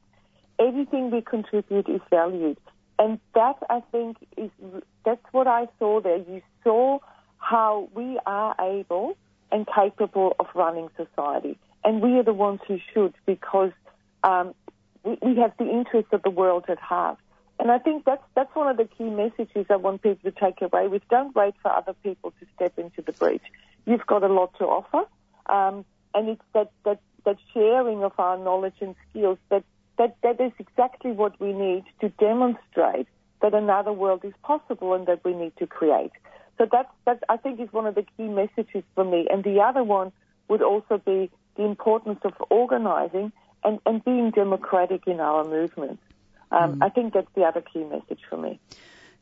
everything we contribute is valued. And that, I think, is that's what I saw there. You saw how we are able and capable of running society. And we are the ones who should because um, we, we have the interests of the world at heart. And I think that's that's one of the key messages I want people to take away with. Don't wait for other people to step into the breach. You've got a lot to offer, um, and it's that, that that sharing of our knowledge and skills that, that that is exactly what we need to demonstrate that another world is possible and that we need to create. So that's that I think is one of the key messages for me. And the other one would also be the importance of organising and, and being democratic in our movement. Um, I think that's the other key message for me.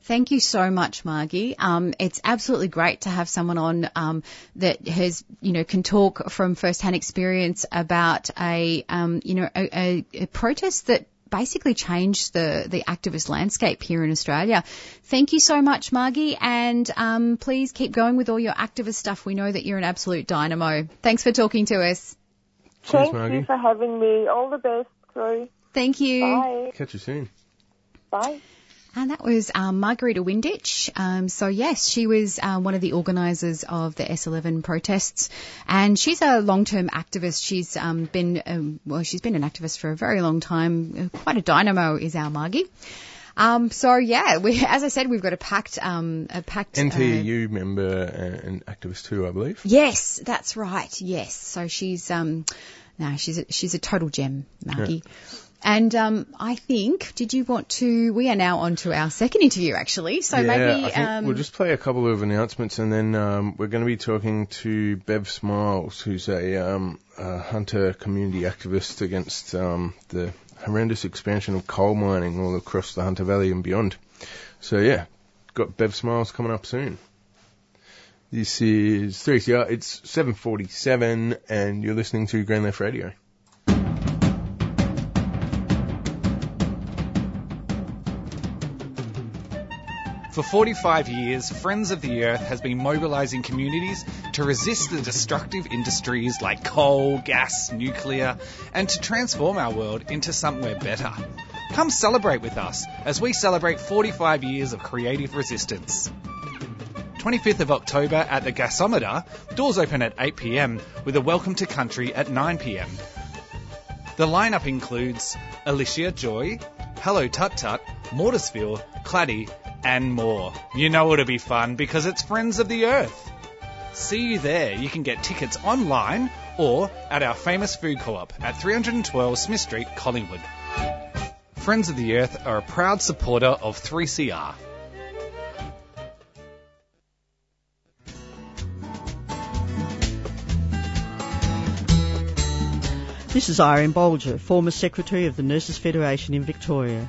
Thank you so much, Margie. Um, it's absolutely great to have someone on um, that has, you know, can talk from first-hand experience about a, um, you know, a, a, a protest that basically changed the the activist landscape here in Australia. Thank you so much, Margie, and um, please keep going with all your activist stuff. We know that you're an absolute dynamo. Thanks for talking to us. Thank you for having me. All the best, Chloe. Thank you. Bye. Catch you soon. Bye. And that was um, Margarita Windisch. Um, so yes, she was uh, one of the organisers of the S11 protests, and she's a long-term activist. She's um, been um, well, she's been an activist for a very long time. Uh, Quite a dynamo is our Margie. Um, so yeah, we, *laughs* as I said, we've got a packed, um, a packed. Uh, NTU member and activist too, I believe. yes, that's right. Yes, so she's um, no, she's a, she's a total gem, Margie. And um, I think, did you want to? We are now on to our second interview, actually. So yeah, maybe um, we'll just play a couple of announcements and then um, we're going to be talking to Bev Smiles, who's a, um, a hunter community activist against um, the horrendous expansion of coal mining all across the Hunter Valley and beyond. So yeah, got Bev Smiles coming up soon. This is 3CR, it's 7.47 and you're listening to Green Left Radio. For 45 years, Friends of the Earth has been mobilising communities to resist the destructive industries like coal, gas, nuclear, and to transform our world into somewhere better. Come celebrate with us as we celebrate 45 years of creative resistance. 25th of October at the Gasometer, doors open at 8pm with a welcome to country at 9pm. The lineup includes Alicia Joy, Hello Tut Tut, Mortisville, Claddy, and more. You know it'll be fun because it's Friends of the Earth. See you there. You can get tickets online or at our famous food co-op at 312 Smith Street, Collingwood. Friends of the Earth are a proud supporter of 3CR. This is Irene Bolger, former Secretary of the Nurses Federation in Victoria.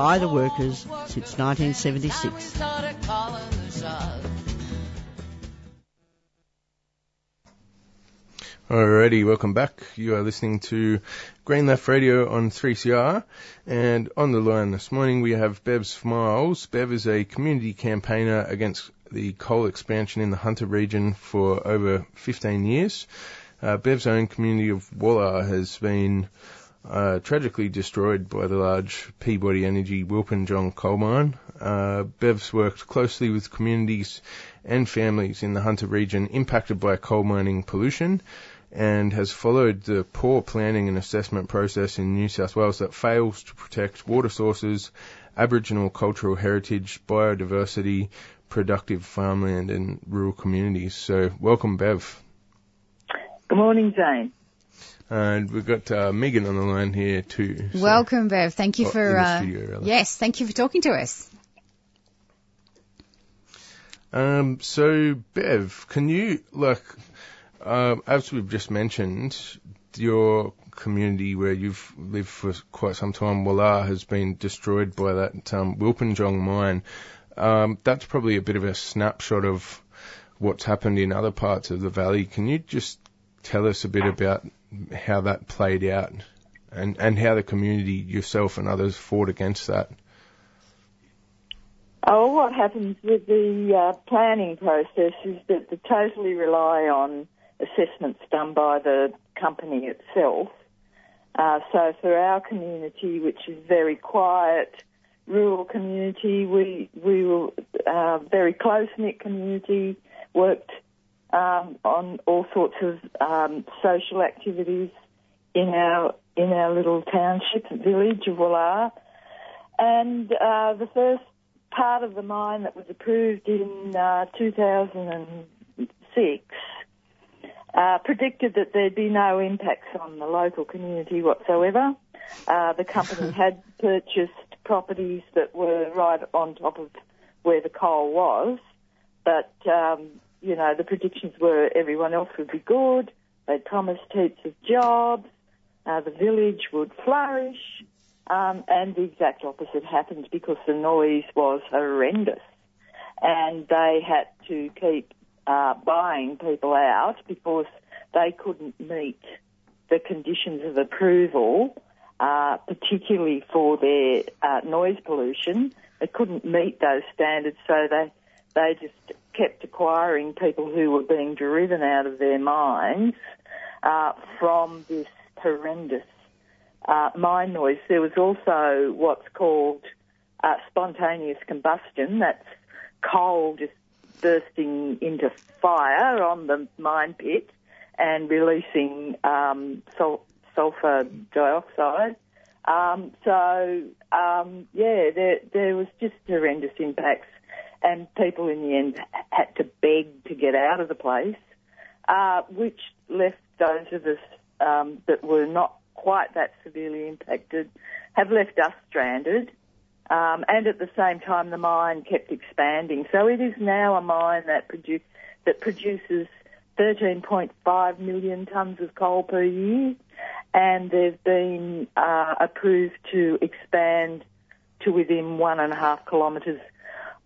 by the workers, since 1976. Alrighty, welcome back. You are listening to Green Left Radio on 3CR, and on the line this morning we have Bev Smiles. Bev is a community campaigner against the coal expansion in the Hunter region for over 15 years. Uh, Bev's own community of Wollar has been uh, tragically destroyed by the large Peabody Energy Wilpinjong coal mine. Uh, Bev's worked closely with communities and families in the Hunter region impacted by coal mining pollution and has followed the poor planning and assessment process in New South Wales that fails to protect water sources, Aboriginal cultural heritage, biodiversity, productive farmland and rural communities. So welcome Bev. Good morning, Jane. And we've got uh, Megan on the line here too. so- Welcome, Bev. Thank you Oh, for uh, studio, yes, thank you for talking to us. Um, so Bev, can you like, um, as we've just mentioned, your community where you've lived for quite some time, Wollar, has been destroyed by that um, Wilpinjong mine. Um, that's probably a bit of a snapshot of what's happened in other parts of the valley. Can you just tell us a bit about how that played out and, and how the community, yourself and others, fought against that? Oh, what happens with the uh, planning process is that they totally rely on assessments done by the company itself. Uh, so for our community, which is very quiet, rural community, we we were uh, very close knit community, worked um, on all sorts of um, social activities in our in our little township village of Wollar. And uh, the first part of the mine that was approved in uh, 2006 uh, predicted that there'd be no impacts on the local community whatsoever. Uh, the company *laughs* had purchased properties that were right on top of where the coal was, but um, you know the predictions were everyone else would be good. They promised heaps of jobs. Uh, the village would flourish. Um, and the exact opposite happened because the noise was horrendous. And they had to keep uh, buying people out because they couldn't meet the conditions of approval, uh, particularly for their uh, noise pollution. They couldn't meet those standards, so they they just kept acquiring people who were being driven out of their minds uh, from this horrendous uh, mine noise. There was also what's called uh, spontaneous combustion. That's coal just bursting into fire on the mine pit and releasing um, sul- sulfur dioxide. Um, so um, yeah, there there was just horrendous impacts, and people in the end had to beg to get out of the place, uh, which left those of us um, that were not quite that severely impacted have left us stranded. Um, and at the same time, the mine kept expanding. So it is now a mine that, produ- that produces 13.5 million tonnes of coal per year, and they've been uh, approved to expand to within one and a half kilometres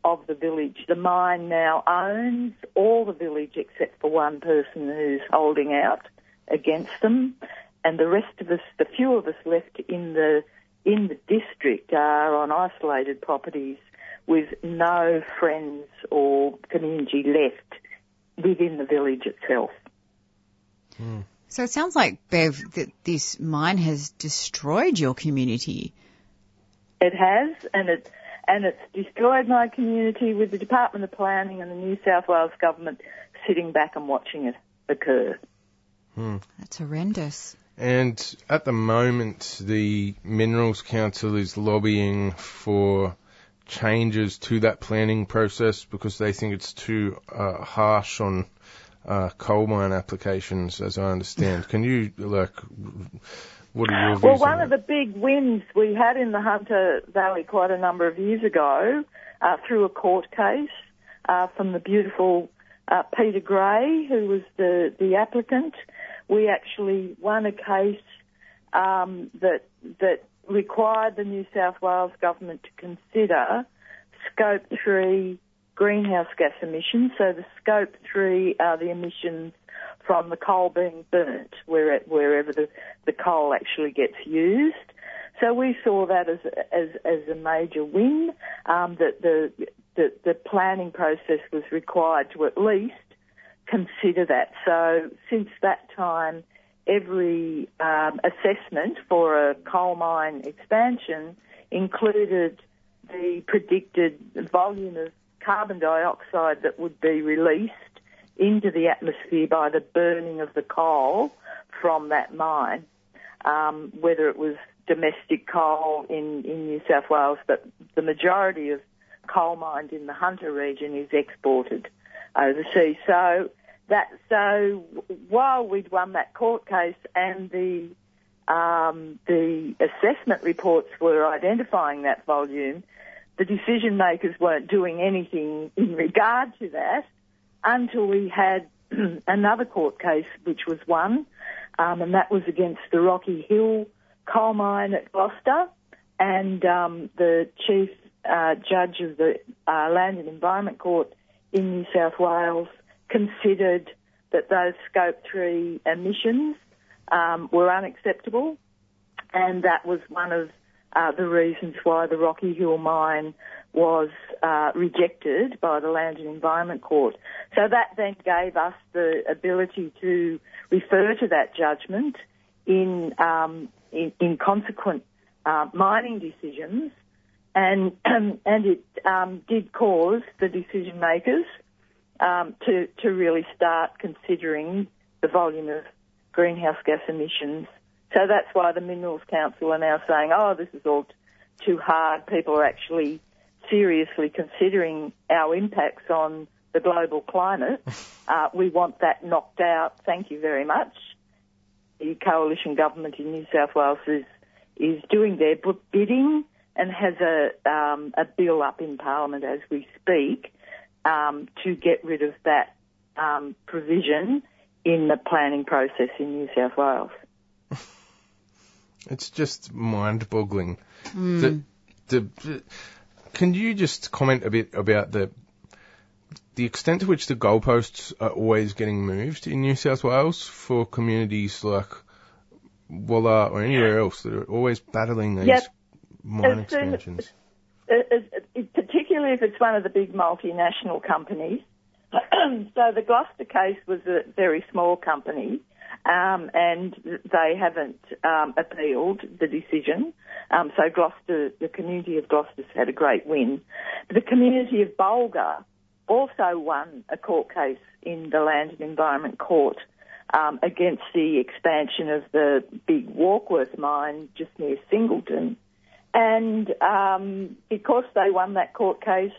of the village. The mine now owns all the village except for one person who's holding out against them, and the rest of us, the few of us left in the in the district, are on isolated properties with no friends or community left within the village itself. Hmm. So it sounds like, Bev, that this mine has destroyed your community. It has, and it and it's destroyed my community with the Department of Planning and the New South Wales government sitting back and watching it occur. Hmm. That's horrendous. And at the moment, the Minerals Council is lobbying for changes to that planning process because they think it's too uh, harsh on uh, coal mine applications, as I understand. *laughs* Can you, like, what are your views Well, on one that? of the big wins we had in the Hunter Valley quite a number of years ago, uh, through a court case uh, from the beautiful uh, Peter Gray, who was the, the applicant, we actually won a case um, that that required the New South Wales government to consider scope three greenhouse gas emissions. So the scope three are the emissions from the coal being burnt where, wherever the, the coal actually gets used. So we saw that as as, as a major win um, that the the, the planning process was required to at least consider that. So since that time, every um, assessment for a coal mine expansion included the predicted volume of carbon dioxide that would be released into the atmosphere by the burning of the coal from that mine, um, whether it was domestic coal in, in New South Wales, but the majority of coal mined in the Hunter region is exported overseas. So that so while we'd won that court case and the um, the assessment reports were identifying that volume, the decision makers weren't doing anything in regard to that until we had *clears throat* another court case which was won, um, and that was against the Rocky Hill coal mine at Gloucester, and um, the chief uh, judge of the uh, Land and Environment Court in New South Wales considered that those Scope 3 emissions um, were unacceptable, and that was one of uh, the reasons why the Rocky Hill mine was uh, rejected by the Land and Environment Court. So that then gave us the ability to refer to that judgment in um, in, in, consequent uh, mining decisions, and *clears throat* and it um, did cause the decision makers um, to to really start considering the volume of greenhouse gas emissions. So that's why the Minerals Council are now saying, oh, this is all t- too hard. People are actually seriously considering our impacts on the global climate. *laughs* Uh, we want that knocked out. Thank you very much. The coalition government in New South Wales is is doing their bidding and has a um, a bill up in Parliament as we speak um, to get rid of that um, provision in the planning process in New South Wales. It's just mind-boggling. Mm. The, the, can you just comment a bit about the the extent to which the goalposts are always getting moved in New South Wales for communities like Wollar or anywhere else that are always battling these Yep. mine expansions? Particularly if it's one of the big multinational companies. *clears throat* so the Gloucester case was a very small company, um, and they haven't um, appealed the decision. Um, so Gloucester, the community of Gloucester's had a great win. The community of Bulga also won a court case in the Land and Environment Court um, against the expansion of the big Warkworth mine just near Singleton. And um, because they won that court case,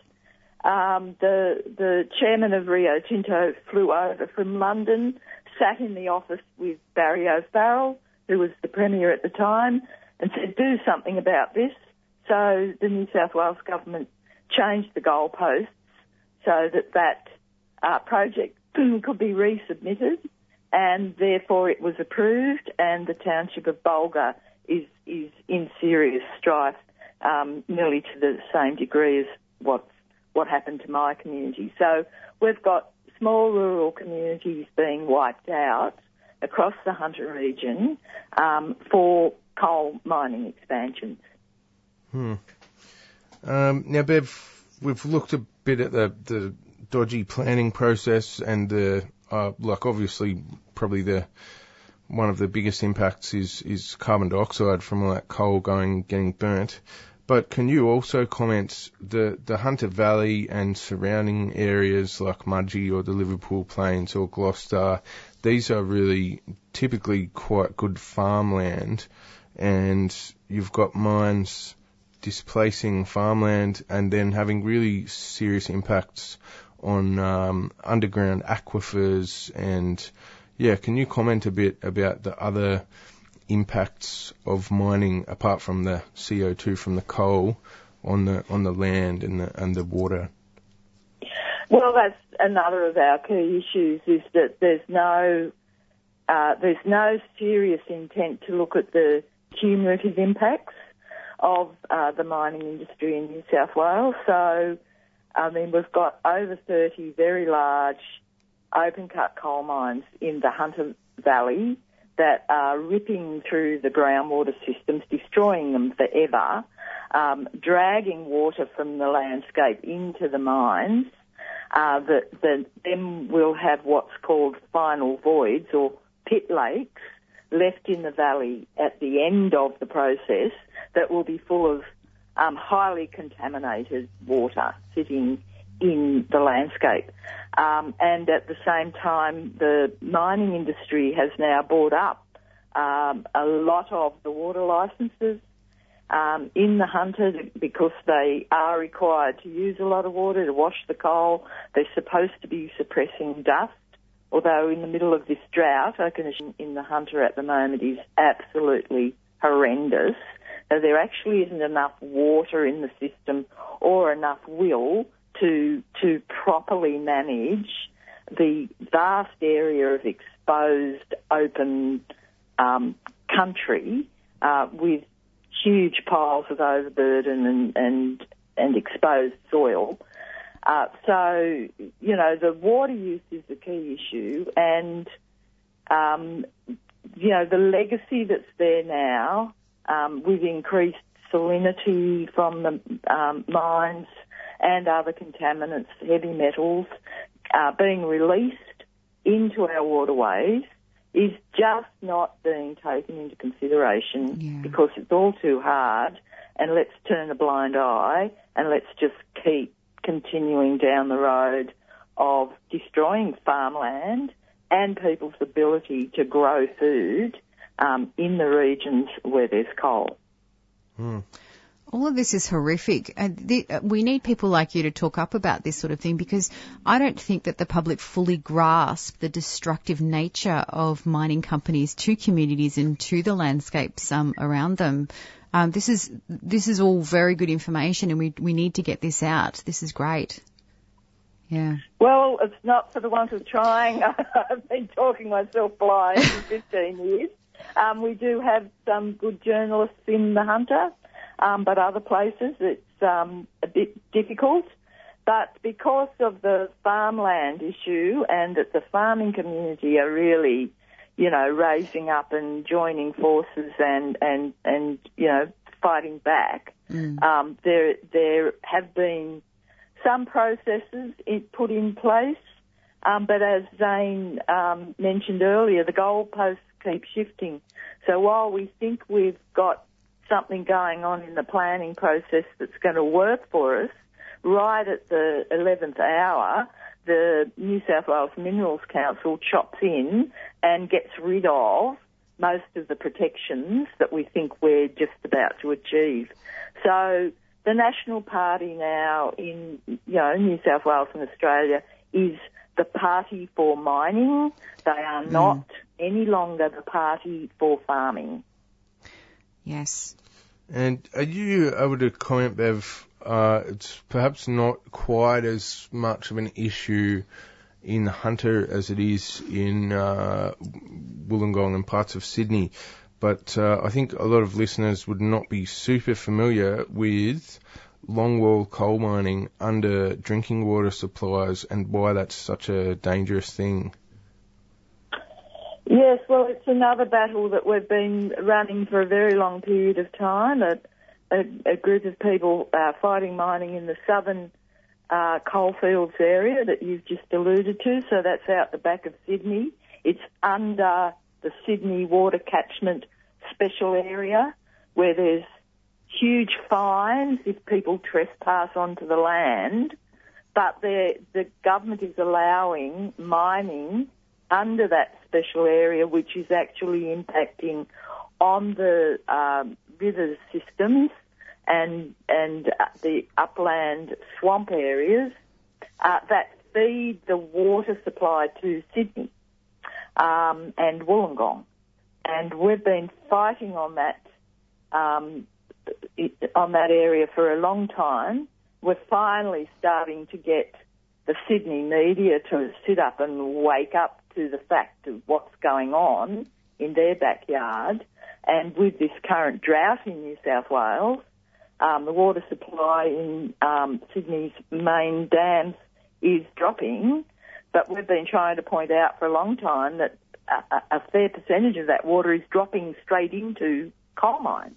um, the the chairman of Rio Tinto flew over from London, sat in the office with Barry O'Farrell, who was the premier at the time, and said, "Do something about this." So the New South Wales government changed the goalposts so that that uh, project *clears throat* could be resubmitted, and therefore it was approved, and the township of Bulga is is in serious strife, um, nearly to the same degree as what what happened to my community. So we've got small rural communities being wiped out across the Hunter region um, for coal mining expansions. Hmm. Um, now, Bev, we've looked a bit at the, the dodgy planning process and the, uh, like obviously probably the, one of the biggest impacts is, is carbon dioxide from all that coal going, getting burnt. But can you also comment the, the Hunter Valley and surrounding areas like Mudgee or the Liverpool Plains or Gloucester, these are really typically quite good farmland and you've got mines displacing farmland and then having really serious impacts on um, underground aquifers and yeah, can you comment a bit about the other impacts of mining apart from the CO2 from the coal on the on the land and the and the water? Well, that's another of our key issues is that there's no uh, there's no serious intent to look at the cumulative impacts of uh, the mining industry in New South Wales. So, I mean, we've got over 30 very large open cut coal mines in the Hunter Valley that are ripping through the groundwater systems, destroying them forever. um, dragging water from the landscape into the mines, uh, that, that then we'll have what's called final voids or pit lakes left in the valley at the end of the process that will be full of um, highly contaminated water sitting in the landscape. Um, and at the same time, the mining industry has now bought up um, a lot of the water licenses um, in the Hunter because they are required to use a lot of water to wash the coal. They're supposed to be suppressing dust. Although in the middle of this drought, our condition in the Hunter at the moment is absolutely horrendous. There actually isn't enough water in the system or enough will to to properly manage the vast area of exposed open um, country uh, with huge piles of overburden and and, and exposed soil. Uh, so you know the water use is the key issue, and um, you know the legacy that's there now um, with increased salinity from the um, mines and other contaminants, heavy metals, uh, being released into our waterways is just not being taken into consideration because it's all too hard and let's turn a blind eye and let's just keep continuing down the road of destroying farmland and people's ability to grow food um, in the regions where there's coal. All of this is horrific. The, uh, we need people like you to talk up about this sort of thing because I don't think that the public fully grasp the destructive nature of mining companies to communities and to the landscapes um, around them. Um, this is this is all very good information, and we we need to get this out. This is great. Yeah. Well, it's not for the want of trying. *laughs* I've been talking myself blind for 15 years. Um, we do have some good journalists in the Hunter, um, but other places it's um, a bit difficult. But because of the farmland issue and that the farming community are really, you know, raising up and joining forces and and and you know fighting back, um, there there have been some processes put in place, um, but as Zane um, mentioned earlier, the goalposts keep shifting. So while we think we've got something going on in the planning process that's going to work for us, right at the 11th hour, the New South Wales Minerals Council chops in and gets rid of most of the protections that we think we're just about to achieve. So the National Party now in you know New South Wales and Australia is the party for mining. They are hmm. not any longer the party for farming. Yes. And are you able to comment, Bev? Uh, it's perhaps not quite as much of an issue in Hunter as it is in uh, Wollongong and parts of Sydney, but uh, I think a lot of listeners would not be super familiar with longwall coal mining under drinking water supplies and why that's such a dangerous thing. Yes, well, it's another battle that we've been running for a very long period of time. A, a, a group of people uh, fighting mining in the southern uh, coalfields area that you've just alluded to. So that's out the back of Sydney. It's under the Sydney water catchment special area where there's huge fines if people trespass onto the land. But the the government is allowing mining under that special area, which is actually impacting on the um, river systems and and uh, the upland swamp areas uh, that feed the water supply to Sydney um, and Wollongong, and we've been fighting on that um, on that area for a long time. We're finally starting to get the Sydney media to sit up and wake up to the fact of what's going on in their backyard. And with this current drought in New South Wales, um, the water supply in um, Sydney's main dams is dropping. But we've been trying to point out for a long time that a, a fair percentage of that water is dropping straight into coal mines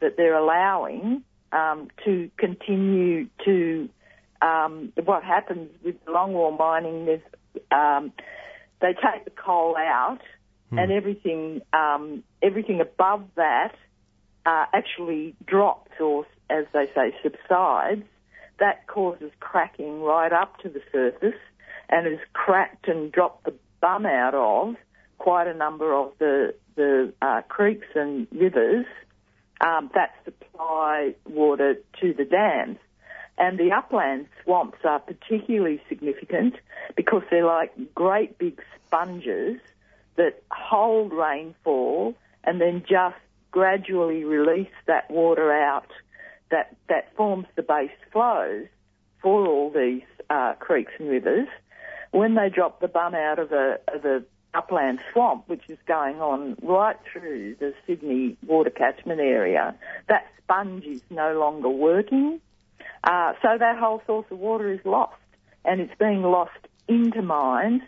that they're allowing um, to continue to um, what happens with longwall mining um, they take the coal out and everything um, everything above that uh, actually drops or, as they say, subsides. That causes cracking right up to the surface and has cracked and dropped the bum out of quite a number of the the uh, creeks and rivers um, that supply water to the dams. And the upland swamps are particularly significant because they're like great big sponges that hold rainfall and then just gradually release that water out that, that forms the base flows for all these uh, creeks and rivers. When they drop the bum out of a, of a upland swamp, which is going on right through the Sydney water catchment area, that sponge is no longer working. Uh, so that whole source of water is lost, and it's being lost into mines,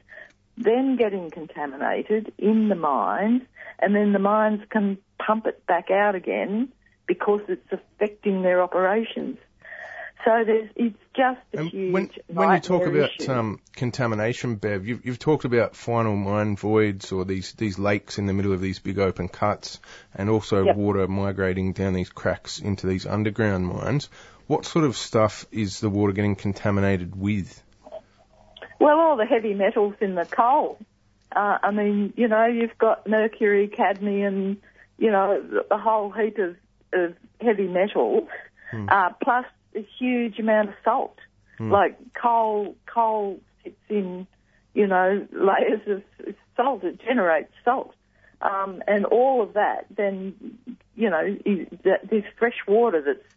then getting contaminated in the mines, and then the mines can pump it back out again because it's affecting their operations. So there's, it's just a huge When, when you talk about um, contamination, Bev, you've, you've talked about final mine voids or these, these lakes in the middle of these big open cuts and also Yep. water migrating down these cracks into these underground mines. What sort of stuff is the water getting contaminated with? Well, all the heavy metals in the coal. Uh, I mean, you know, you've got mercury, cadmium, you know, the whole heap of, of heavy metals, uh, plus a huge amount of salt. Hmm. Like coal, coal sits in, you know, layers of salt. It generates salt. Um, and all of that then, you know, this fresh water that's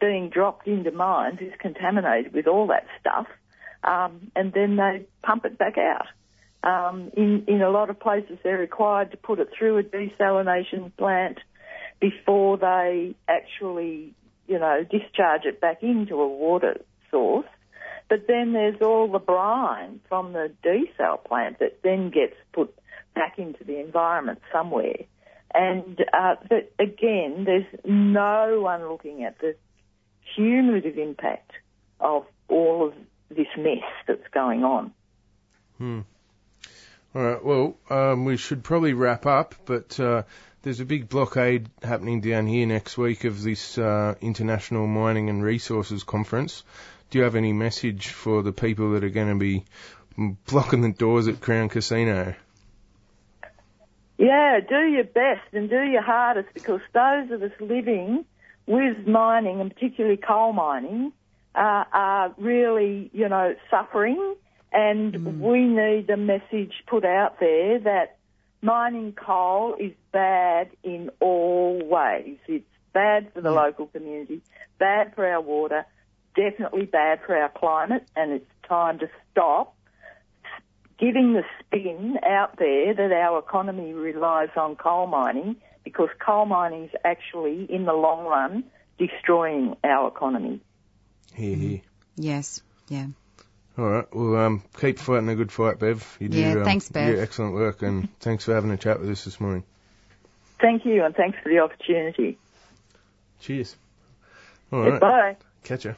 being dropped into mines is contaminated with all that stuff, um, and then they pump it back out. Um, in in a lot of places, they're required to put it through a desalination plant before they actually, you know, discharge it back into a water source. But then there's all the brine from the desal plant that then gets put back into the environment somewhere. And uh, but again, there's no one looking at the cumulative impact of all of this mess that's going on. Hmm. All right. Well, um, we should probably wrap up, but uh, there's a big blockade happening down here next week of this uh, International Mining and Resources Conference. Do you have any message for the people that are going to be blocking the doors at Crown Casino? Yeah, do your best and do your hardest because those of us living with mining and particularly coal mining uh, are really, you know, suffering. And we need a message put out there that mining coal is bad in all ways. It's bad for the local community, bad for our water, definitely bad for our climate and it's time to stop giving the spin out there that our economy relies on coal mining because coal mining is actually, in the long run, destroying our economy. Here, here. Yes. Yeah. All right. Well, um, keep fighting a good fight, Bev. You do, Yeah, um, thanks, Bev. You do excellent work, and *laughs* thanks for having a chat with us this morning. Thank you and thanks for the opportunity. Cheers. All right. Goodbye. Catch ya.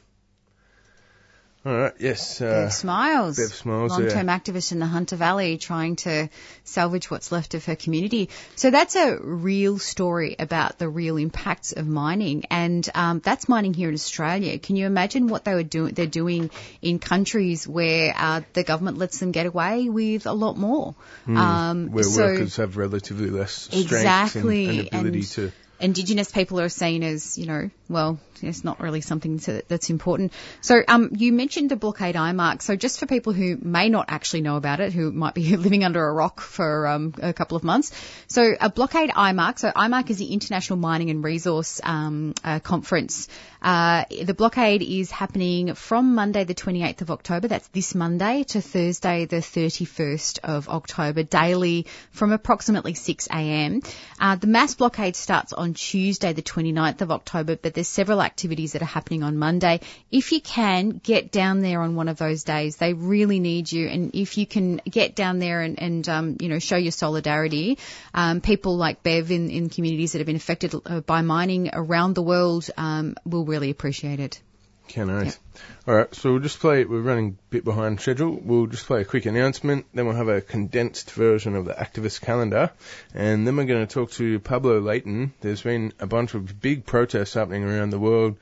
All right. Yes. Uh, Bev Smiles, Bev Smiles. long-term yeah. activist in the Hunter Valley, trying to salvage what's left of her community. So that's a real story about the real impacts of mining, and um, that's mining here in Australia. Can you imagine what they were doing? They're doing in countries where uh, the government lets them get away with a lot more. Hmm. Um, Where so- workers have relatively less strength Exactly, and, and ability and- to. Indigenous people are seen as, you know, well, it's not really something to, that's important. So, um, you mentioned the blockade IMARC. So, just for people who may not actually know about it, who might be *laughs* living under a rock for um, a couple of months, so a blockade IMARC. So, IMARC is the International Mining and Resource um, uh, Conference. Uh, the blockade is happening from Monday, the 28th of October. That's this Monday to Thursday, the 31st of October, daily from approximately 6 a.m. Uh, the mass blockade starts on on Tuesday, the 29th of October, but there's several activities that are happening on Monday. If you can, get down there on one of those days. They really need you. And if you can get down there and, and um, you know, show your solidarity, um, people like Bev in, in communities that have been affected uh, by mining around the world um, will really appreciate it. Okay, nice. All right, so we'll just play. We're running a bit behind schedule. We'll just play a quick announcement. Then we'll have a condensed version of the activist calendar, and then we're going to talk to Pablo Leighton. There's been a bunch of big protests happening around the world: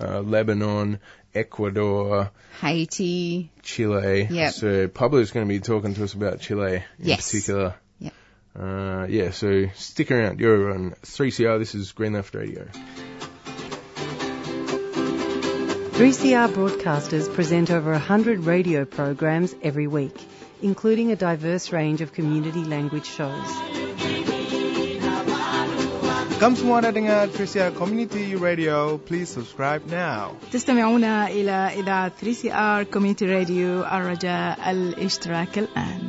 uh, Lebanon, Ecuador, Haiti. Chile. Yep. So Pablo's going to be talking to us about Chile in Yes. particular. Yep. Uh, yeah, so stick around. You're on 3CR. This is Green Left Radio. 3CR broadcasters present over 100 radio programs every week, including a diverse range of community language shows. Kamu semua ada dengar 3CR Community Radio, please subscribe now. تستمعون إلى إذاعة 3CR Community Radio الرجاء الاشتراك الآن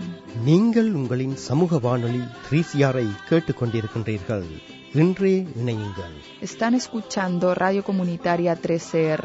நீங்கள் உங்களின் சமூக வானொலி 3CR-ஐ கேட்டுக்கொண்டிருக்கின்றீர்கள் இன்றே இணையுங்கள் Están escuchando Radio Comunitaria 3CR.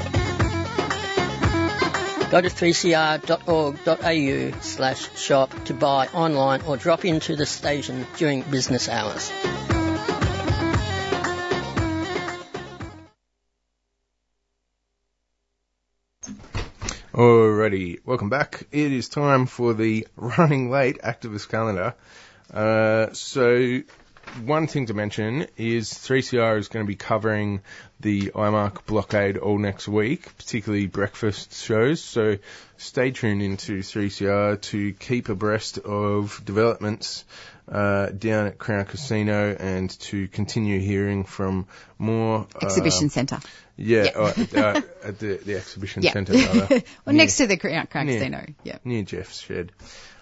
Go to 3cr.org.au slash shop to buy online or drop into the station during business hours. Alrighty, welcome back. It is time for the running late activist calendar. Uh, so, one thing to mention is 3CR is going to be covering the IMARC blockade all next week, particularly breakfast shows. So, stay tuned into 3CR to keep abreast of developments uh, down at Crown Casino and to continue hearing from more uh, Exhibition Centre. Yeah, Yeah. uh, uh, at the, the exhibition Yeah. centre. *laughs* well, next to the Crown Crown near- Casino. Yeah. Near Jeff's shed.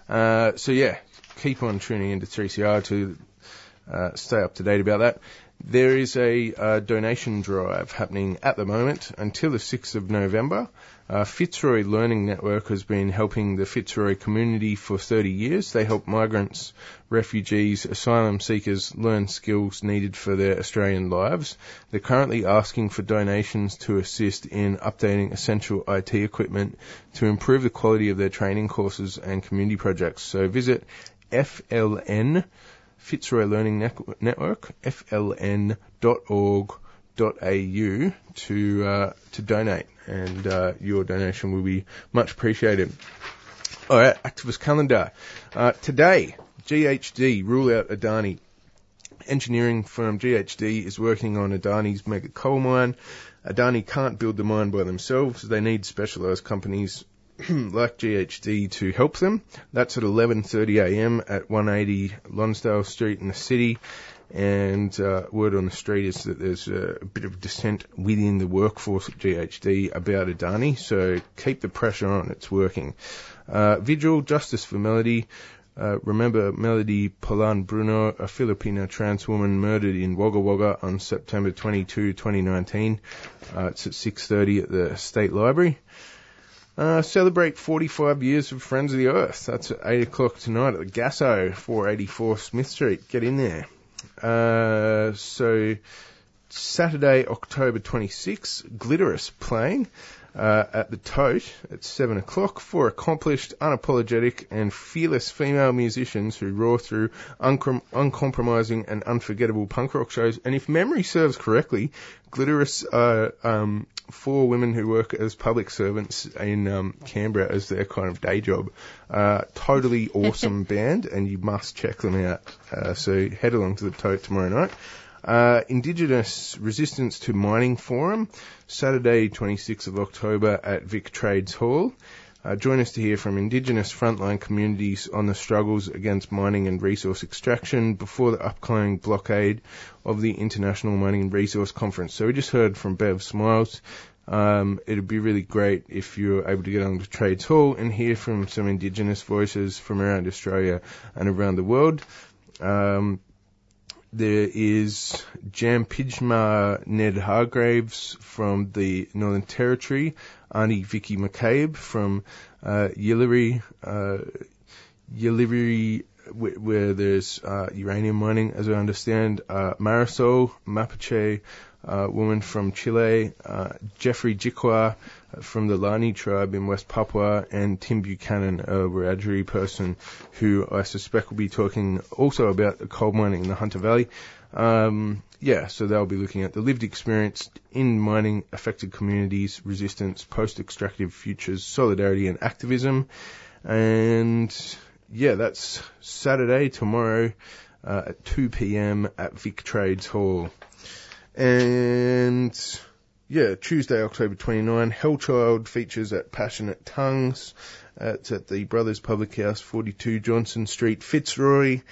Uh, so yeah, keep on tuning into 3CR to uh, stay up to date about that. There is a uh, donation drive happening at the moment until the 6th of November. Uh, Fitzroy Learning Network has been helping the Fitzroy community for 30 years. They help migrants, refugees, asylum seekers learn skills needed for their Australian lives. They're currently asking for donations to assist in updating essential IT equipment to improve the quality of their training courses and community projects. So visit FLN, Fitzroy Learning Network, fln.org.au to uh, to donate, and uh, your donation will be much appreciated. All right, activist calendar. Uh, today, GHD rule out Adani. Engineering firm GHD is working on Adani's mega coal mine. Adani can't build the mine by themselves. They need specialised companies *clears throat* like GHD to help them. That's at 11:30 a.m. at 180 Lonsdale Street in the city. And uh, word on the street is that there's a, bit of dissent within the workforce at GHD about Adani. So keep the pressure on. It's working. Uh, vigil, justice for Melody. Uh, remember Melody Polanco Bruno, a Filipino trans woman murdered in Wagga Wagga on September 22, 2019. Uh, it's at 6.30 at the State Library. Uh, celebrate 45 years of Friends of the Earth. That's at 8 o'clock tonight at the Gaso, 484 Smith Street. Get in there. Uh, so, Saturday, October 26, Glitoris playing uh, at the Tote at 7 o'clock for accomplished, unapologetic, and fearless female musicians who roar through uncom- uncompromising and unforgettable punk rock shows. And if memory serves correctly, Glitoris are um, four women who work as public servants in um, Canberra as their kind of day job. Uh, totally *laughs* awesome band, and you must check them out. Uh, so head along to the tote tomorrow night. Uh, Indigenous Resistance to Mining Forum, Saturday, 26th of October at Vic Trades Hall. Uh, join us to hear from Indigenous frontline communities on the struggles against mining and resource extraction before the upcoming blockade of the International Mining and Resource Conference. So we just heard from Bev Smiles. Um, it'd be really great if you're able to get on to Trades Hall and hear from some Indigenous voices from around Australia and around the world. Um, there is Jampijinpa Ned Hargraves from the Northern Territory, Auntie Vicky McCabe from uh, Yeelirrie, uh, Yeelirrie, where, where there's uh, uranium mining, as I understand, uh, Marisol Mapuche, uh, woman from Chile, uh, Jeffrey Jikwa from the Lani tribe in West Papua, and Tim Buchanan, a Wiradjuri person who I suspect will be talking also about the coal mining in the Hunter Valley. Um, yeah, so they'll be looking at the lived experience in mining affected communities, resistance, post-extractive futures, solidarity and activism. And yeah, that's Saturday, tomorrow, uh, at 2 p.m. at Vic Trades Hall. And yeah, Tuesday, October 29, Hellchild features at Passionate Tongues. It's at the Brothers Public House, 42 Johnson Street, Fitzroy.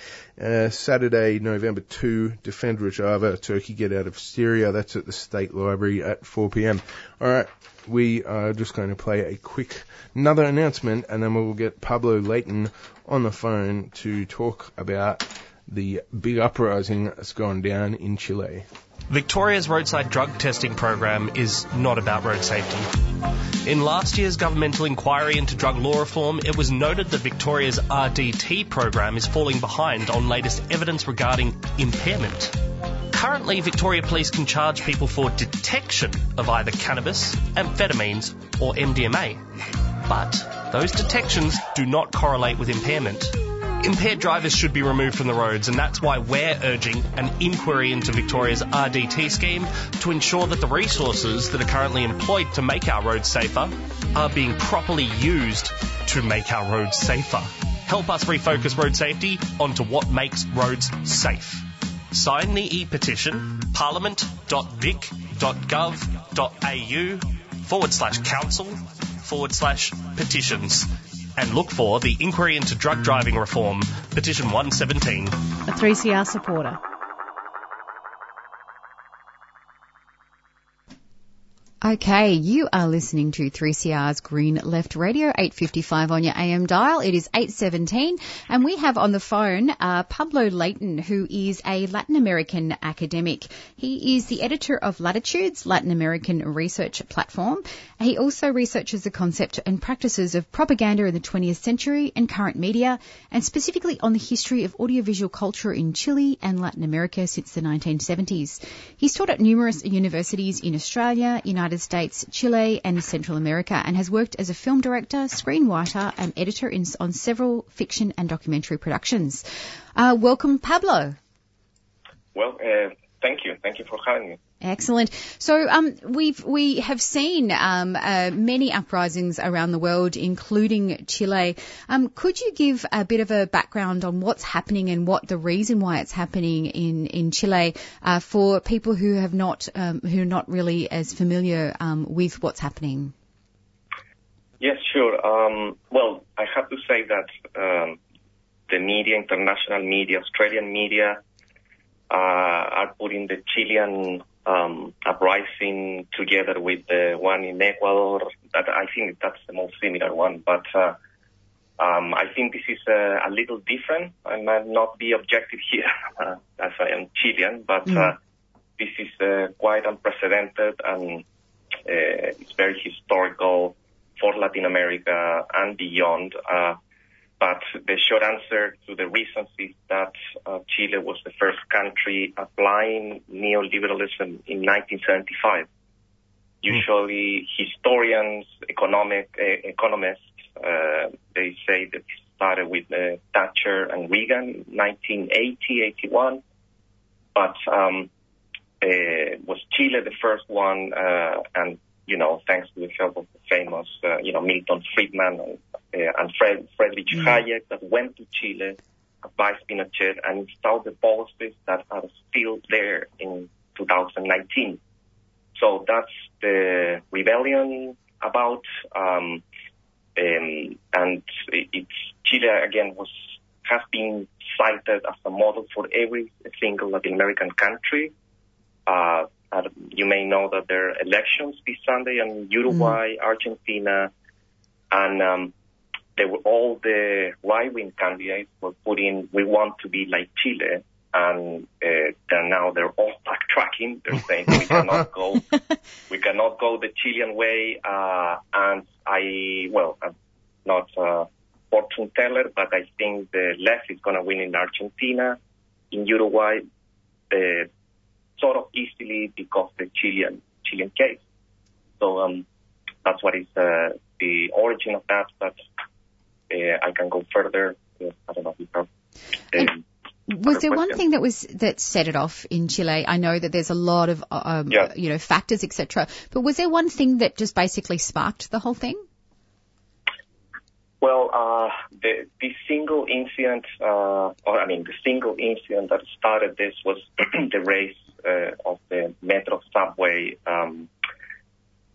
Uh, Saturday, November 2, Defend Rojava, Turkey Get Out of Syria. That's at the State Library at 4 p.m. Alright, we are just going to play a quick, another announcement, and then we'll get Pablo Leighton on the phone to talk about the big uprising that's gone down in Chile. Victoria's roadside drug testing program is not about road safety. In last year's governmental inquiry into drug law reform, it was noted that Victoria's RDT program is falling behind on latest evidence regarding impairment. Currently, Victoria Police can charge people for detection of either cannabis, amphetamines, or MDMA. But those detections do not correlate with impairment. Impaired drivers should be removed from the roads, and that's why we're urging an inquiry into Victoria's RDT scheme to ensure that the resources that are currently employed to make our roads safer are being properly used to make our roads safer. Help us refocus road safety onto what makes roads safe. Sign the e-petition parliament.vic.gov.au forward slash council forward slash petitions and look for the Inquiry into Drug Driving Reform, Petition 117. A 3CR supporter. Okay, you are listening to 3CR's Green Left Radio, 855 on your AM dial. It is 817 and we have on the phone uh, Pablo Leighton, who is a Latin American academic. He is the editor of Latitudes, Latin American research platform. He also researches the concept and practices of propaganda in the 20th century and current media, and specifically on the history of audiovisual culture in Chile and Latin America since the 1970s. He's taught at numerous universities in Australia, United States, Chile, and Central America, and has worked as a film director, screenwriter, and editor in, on several fiction and documentary productions. Uh, welcome, Pablo. Well, uh, thank you. Thank you for having me. Excellent. So um, we've we have seen um, uh, many uprisings around the world, including Chile. Um, could you give a bit of a background on what's happening and what the reason why it's happening in in Chile uh, for people who have not um, who are not really as familiar um, with what's happening? Yes, sure. Um, well, I have to say that the media, international media, Australian media. Uh, are putting the Chilean um, uprising together with the one in Ecuador. That I think that's the most similar one, but uh, um, I think this is uh, a little different. I might not be objective *laughs* here, uh, as I am Chilean, but mm. this is uh, quite unprecedented and uh, it's very historical for Latin America and beyond. But the short answer to the reasons is that uh, Chile was the first country applying neoliberalism in 1975. Mm. Usually, historians, economic uh, economists, uh, they say that it started with uh, Thatcher and Reagan, 1980, 81. But um, uh, was Chile the first one, uh, and you know, thanks to the help of the famous, uh, you know, Milton Friedman and, uh, and Fred, Friedrich Hayek that went to Chile, advised Pinochet, and installed the policies that are still there in 2019. So that's the rebellion about, um, um, and it's Chile again was has been cited as a model for every single Latin American country. Uh, uh, you may know that there are elections this Sunday in Uruguay, Argentina, and um, they were all the right-wing candidates were putting, we want to be like Chile, and uh, then now they're all *laughs* backtracking. They're saying we cannot go, *laughs* we cannot go the Chilean way. Uh, and I, well, I'm not a fortune teller, but I think the left is going to win in Argentina, in Uruguay, uh, sort of easily because the Chilean Chilean case. So um, that's what is uh, the origin of that. But uh, I can go further. Uh, I don't know if you have. Um, Was there one thing that was that set it off in Chile? I know that there's a lot of um, Yeah. you know factors, etc. But was there one thing that just basically sparked the whole thing? Well, uh, the, the single incident, uh, or I mean, the single incident that started this was *clears throat* the race uh, of the Metro subway um,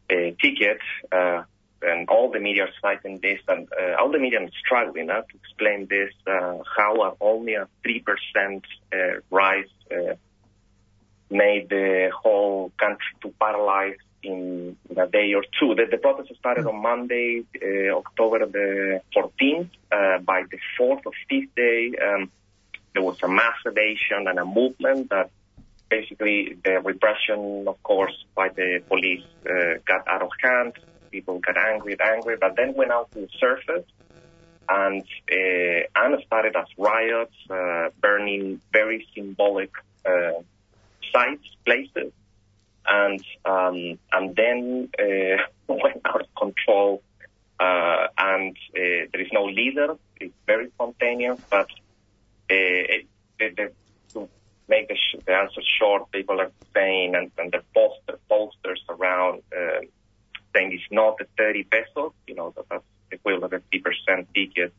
uh, ticket, uh, and all the media are citing this, and uh, all the media is struggling uh, to explain this, uh, how only a 3% uh, rise uh, made the whole country to paralyze in a day or two. The, the protest started on Monday, uh, October the 14th. Uh, by the fourth or fifth day, um, there was a mass evasion and a movement that basically the repression, of course, by the police uh, got out of hand. People got angry, angry, but then went out to the surface and uh, and started as riots, uh, burning very symbolic uh, sites, places, and um, and then uh, *laughs* went out of control. Uh, and uh, there is no leader. It's very spontaneous, but it, the, make the, sh- the answer short, people are saying, and, and the poster, posters around uh, saying it's not the 30 pesos, you know, that, that's equivalent to 50% ticket.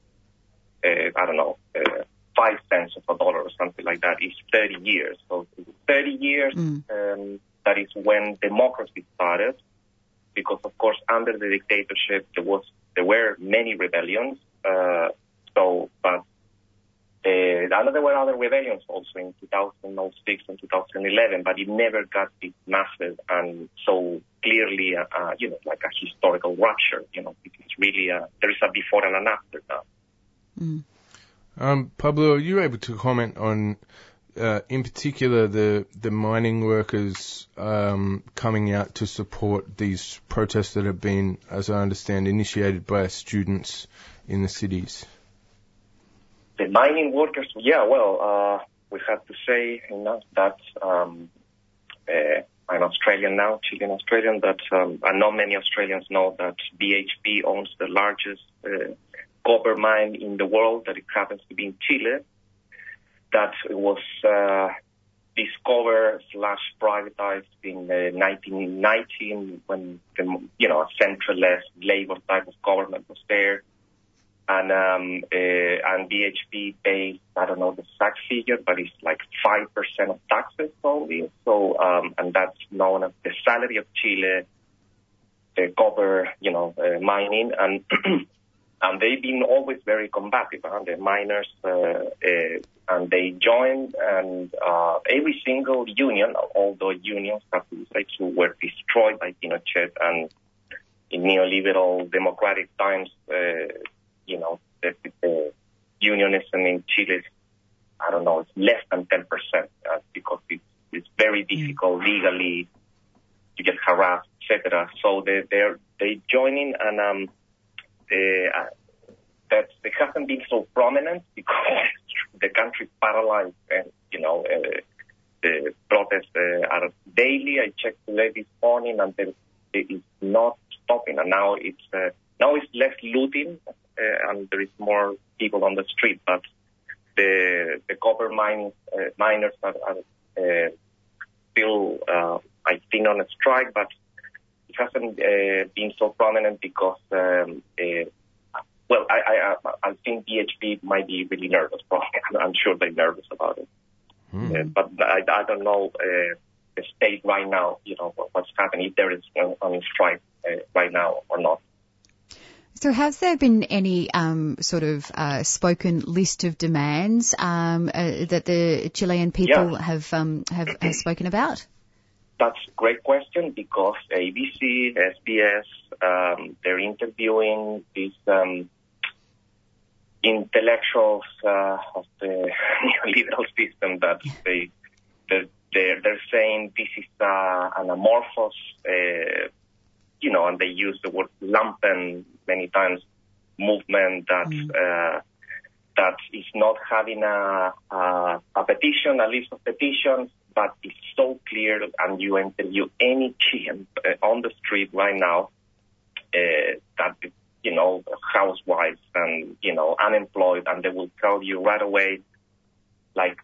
Uh, I don't know, uh, five cents of a dollar or something like that. It's 30 years. So 30 years, um, that is when democracy started. Because of course, under the dictatorship, there was there were many rebellions. Uh, so, but uh, and there were other rebellions also in 2006 and 2011, but it never got this massive and so clearly, uh, uh, you know, like a historical rupture. You know, it's really a, there is a before and an after now. Um, Pablo, are you able to comment on, uh, in particular, the the mining workers um, coming out to support these protests that have been, as I understand, initiated by students in the cities? The mining workers, yeah, well, uh, we have to say you know, that um, uh, I'm Australian now, Chilean Australian, that um, and not many Australians know that BHP owns the largest uh, copper mine in the world, that it happens to be in Chile, that was uh, discovered slash privatized in uh, 1919 when the, you know a centralist labor type of government was there, and um, and BHP pays I don't know the exact figure, but it's like five percent of taxes only. So um, and that's known as the salary of Chile, the copper you know uh, mining and. *clears throat* and they've been always very combative, the miners, uh, uh, and they joined, and uh, every single union, all the unions that were destroyed by Pinochet, and in neoliberal democratic times, uh, you know, the, the unionism in Chile, is, I don't know, it's less than 10% uh, because it's, it's very difficult legally to get harassed, etc. So they, they're they joining and um, uh, that they haven't been so prominent *laughs* because the country paralyzed and you know uh, the protests uh, are daily. I checked today this morning and there, it is not stopping. And now it's uh, now it's less looting and there is more people on the street, but the the copper mine uh, miners are, are uh, still uh, I think on a strike, but it hasn't uh, been so prominent because, um, uh, well, I, I, I think BHP might be really nervous. *laughs* Probably, I'm sure they're nervous about it. Mm. Uh, but I, I don't know uh, the state right now. You know what's happening if there is on, on strike uh, right now or not. So has there been any um, sort of uh, spoken list of demands um, uh, that the Chilean people Yeah. have, um, have have spoken about? That's a great question because ABC, SBS, um, they're interviewing these um, intellectuals uh, of the *laughs* neoliberal system that they they're, they're, they're saying this is uh, an amorphous, uh, you know, and they use the word lumpen many times, movement that uh, that is not having a, a a petition, a list of petitions, but it's so clear, and you interview any Chilean uh, on the street right now uh, that you know housewives and you know unemployed, and they will tell you right away, like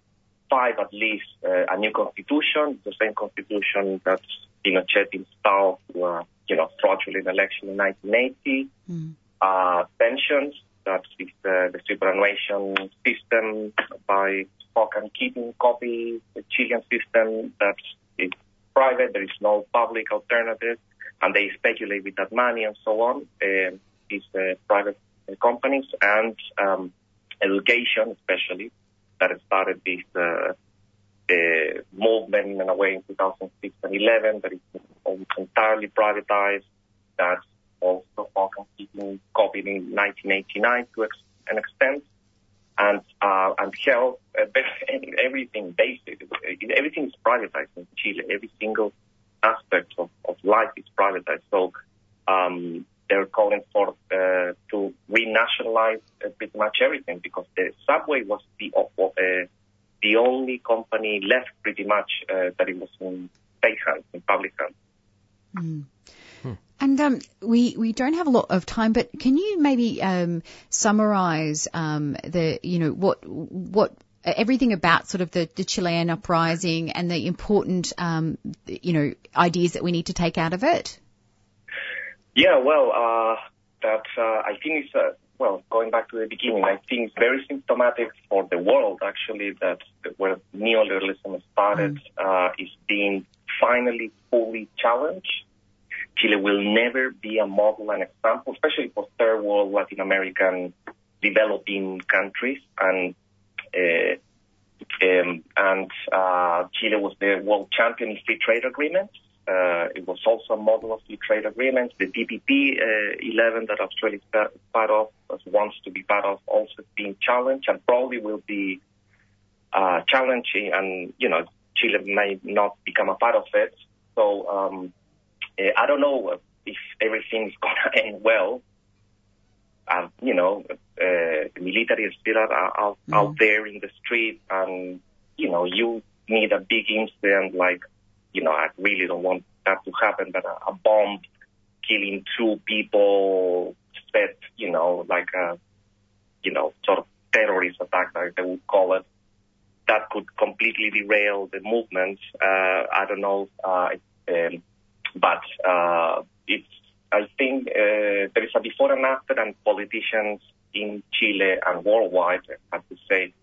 five at least, uh, a new constitution, the same constitution that Pinochet installed a you know fraudulent election in 1980, uh, pensions. That is uh, the superannuation system by stock and keeping copy, the Chilean system that is private. There is no public alternative, and they speculate with that money and so on. Uh, these uh, private uh, companies and um, education, especially, that started this uh, uh, movement in a way in 2006 and 11 that is entirely privatized. That's also and keeping copied in 1989 to an extent and uh, and health, uh, *laughs* everything basic, everything is privatized in Chile. Every single aspect of, of life is privatized. So um, they're calling for uh, to renationalize pretty much everything because the subway was the of uh, the only company left pretty much uh, that it was in state hands, in public hands. Mm. And um, we we don't have a lot of time, but can you maybe um, summarize um, the you know what what everything about sort of the, the Chilean uprising and the important um, you know ideas that we need to take out of it? Yeah, well, uh, that uh, I think it's uh, well going back to the beginning. I think it's very symptomatic for the world actually that where neoliberalism started uh, is being finally fully challenged. Chile will never be a model and example, especially for third world Latin American developing countries. And uh, um, and uh, Chile was the world champion in free trade agreements. Uh, it was also a model of free trade agreements. The TPP uh, 11 that Australia is part of, wants to be part of, also being challenged and probably will be uh, challenging. And you know, Chile may not become a part of it. So. Um, uh, I don't know if everything's *laughs* gonna end well. Uh, you know, uh, the military is still out, out, Mm. out there in the street, and you know, you need a big incident like, you know, I really don't want that to happen, but a, a bomb killing two people, set, you know, like a, you know, sort of terrorist attack, like they would call it. That could completely derail the movement. Uh, I don't know. Uh, um, but uh, it's I think uh, there is a before and after, and politicians in Chile and worldwide have to say,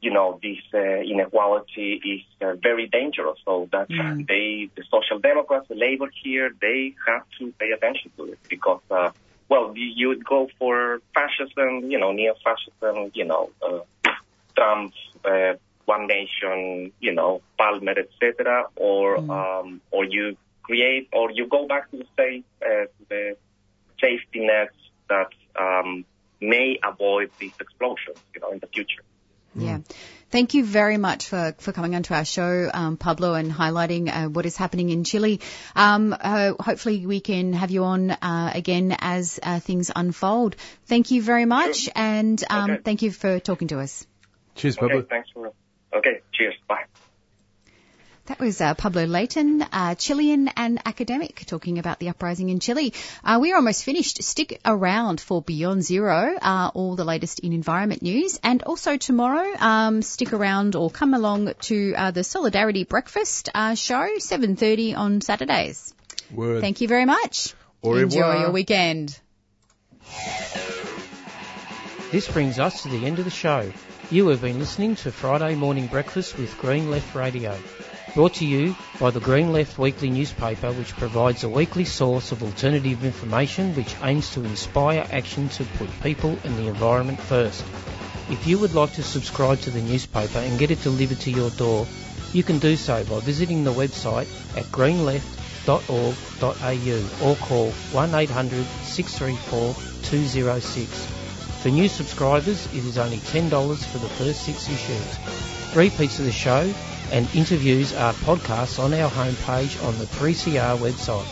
you know, this uh, inequality is uh, very dangerous. So that they, the social democrats, the labor here, they have to pay attention to it because, uh, well, you, you would go for fascism, you know, neo-fascism, you know, uh, Trump, uh, one nation, you know, Palmer, etc., or um, or you create or you go back to the safe uh, to the safety nets that um, may avoid these explosions, you know, in the future. Yeah. Thank you very much for, for coming onto our show, um, Pablo, and highlighting uh, what is happening in Chile. Um, uh, hopefully we can have you on uh, again as uh, things unfold. Thank you very much, and um, Okay. thank you for talking to us. Cheers, Pablo. Okay, thanks for. Okay, cheers. Bye. That was uh, Pablo Leighton, uh, Chilean and academic, talking about the uprising in Chile. Uh, we're almost finished. Stick around for Beyond Zero, uh, all the latest in environment news. And also tomorrow, um, stick around or come along to uh, the Solidarity Breakfast uh, show, 7.30 on Saturdays. Word. Thank you very much. Au Enjoy revoir. your weekend. This brings us to the end of the show. You have been listening to Friday Morning Breakfast with Green Left Radio. Brought to you by the Green Left Weekly newspaper, which provides a weekly source of alternative information which aims to inspire action to put people and the environment first. If you would like to subscribe to the newspaper and get it delivered to your door, you can do so by visiting the website at greenleft.org.au or call 1800 634 206. For new subscribers, it is only $10 for the first six issues. Repeats of the show and interviews are podcasts on our homepage on the 3CR website.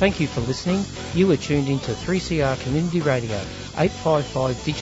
Thank you for listening. You are tuned into 3CR Community Radio, 855 Digital.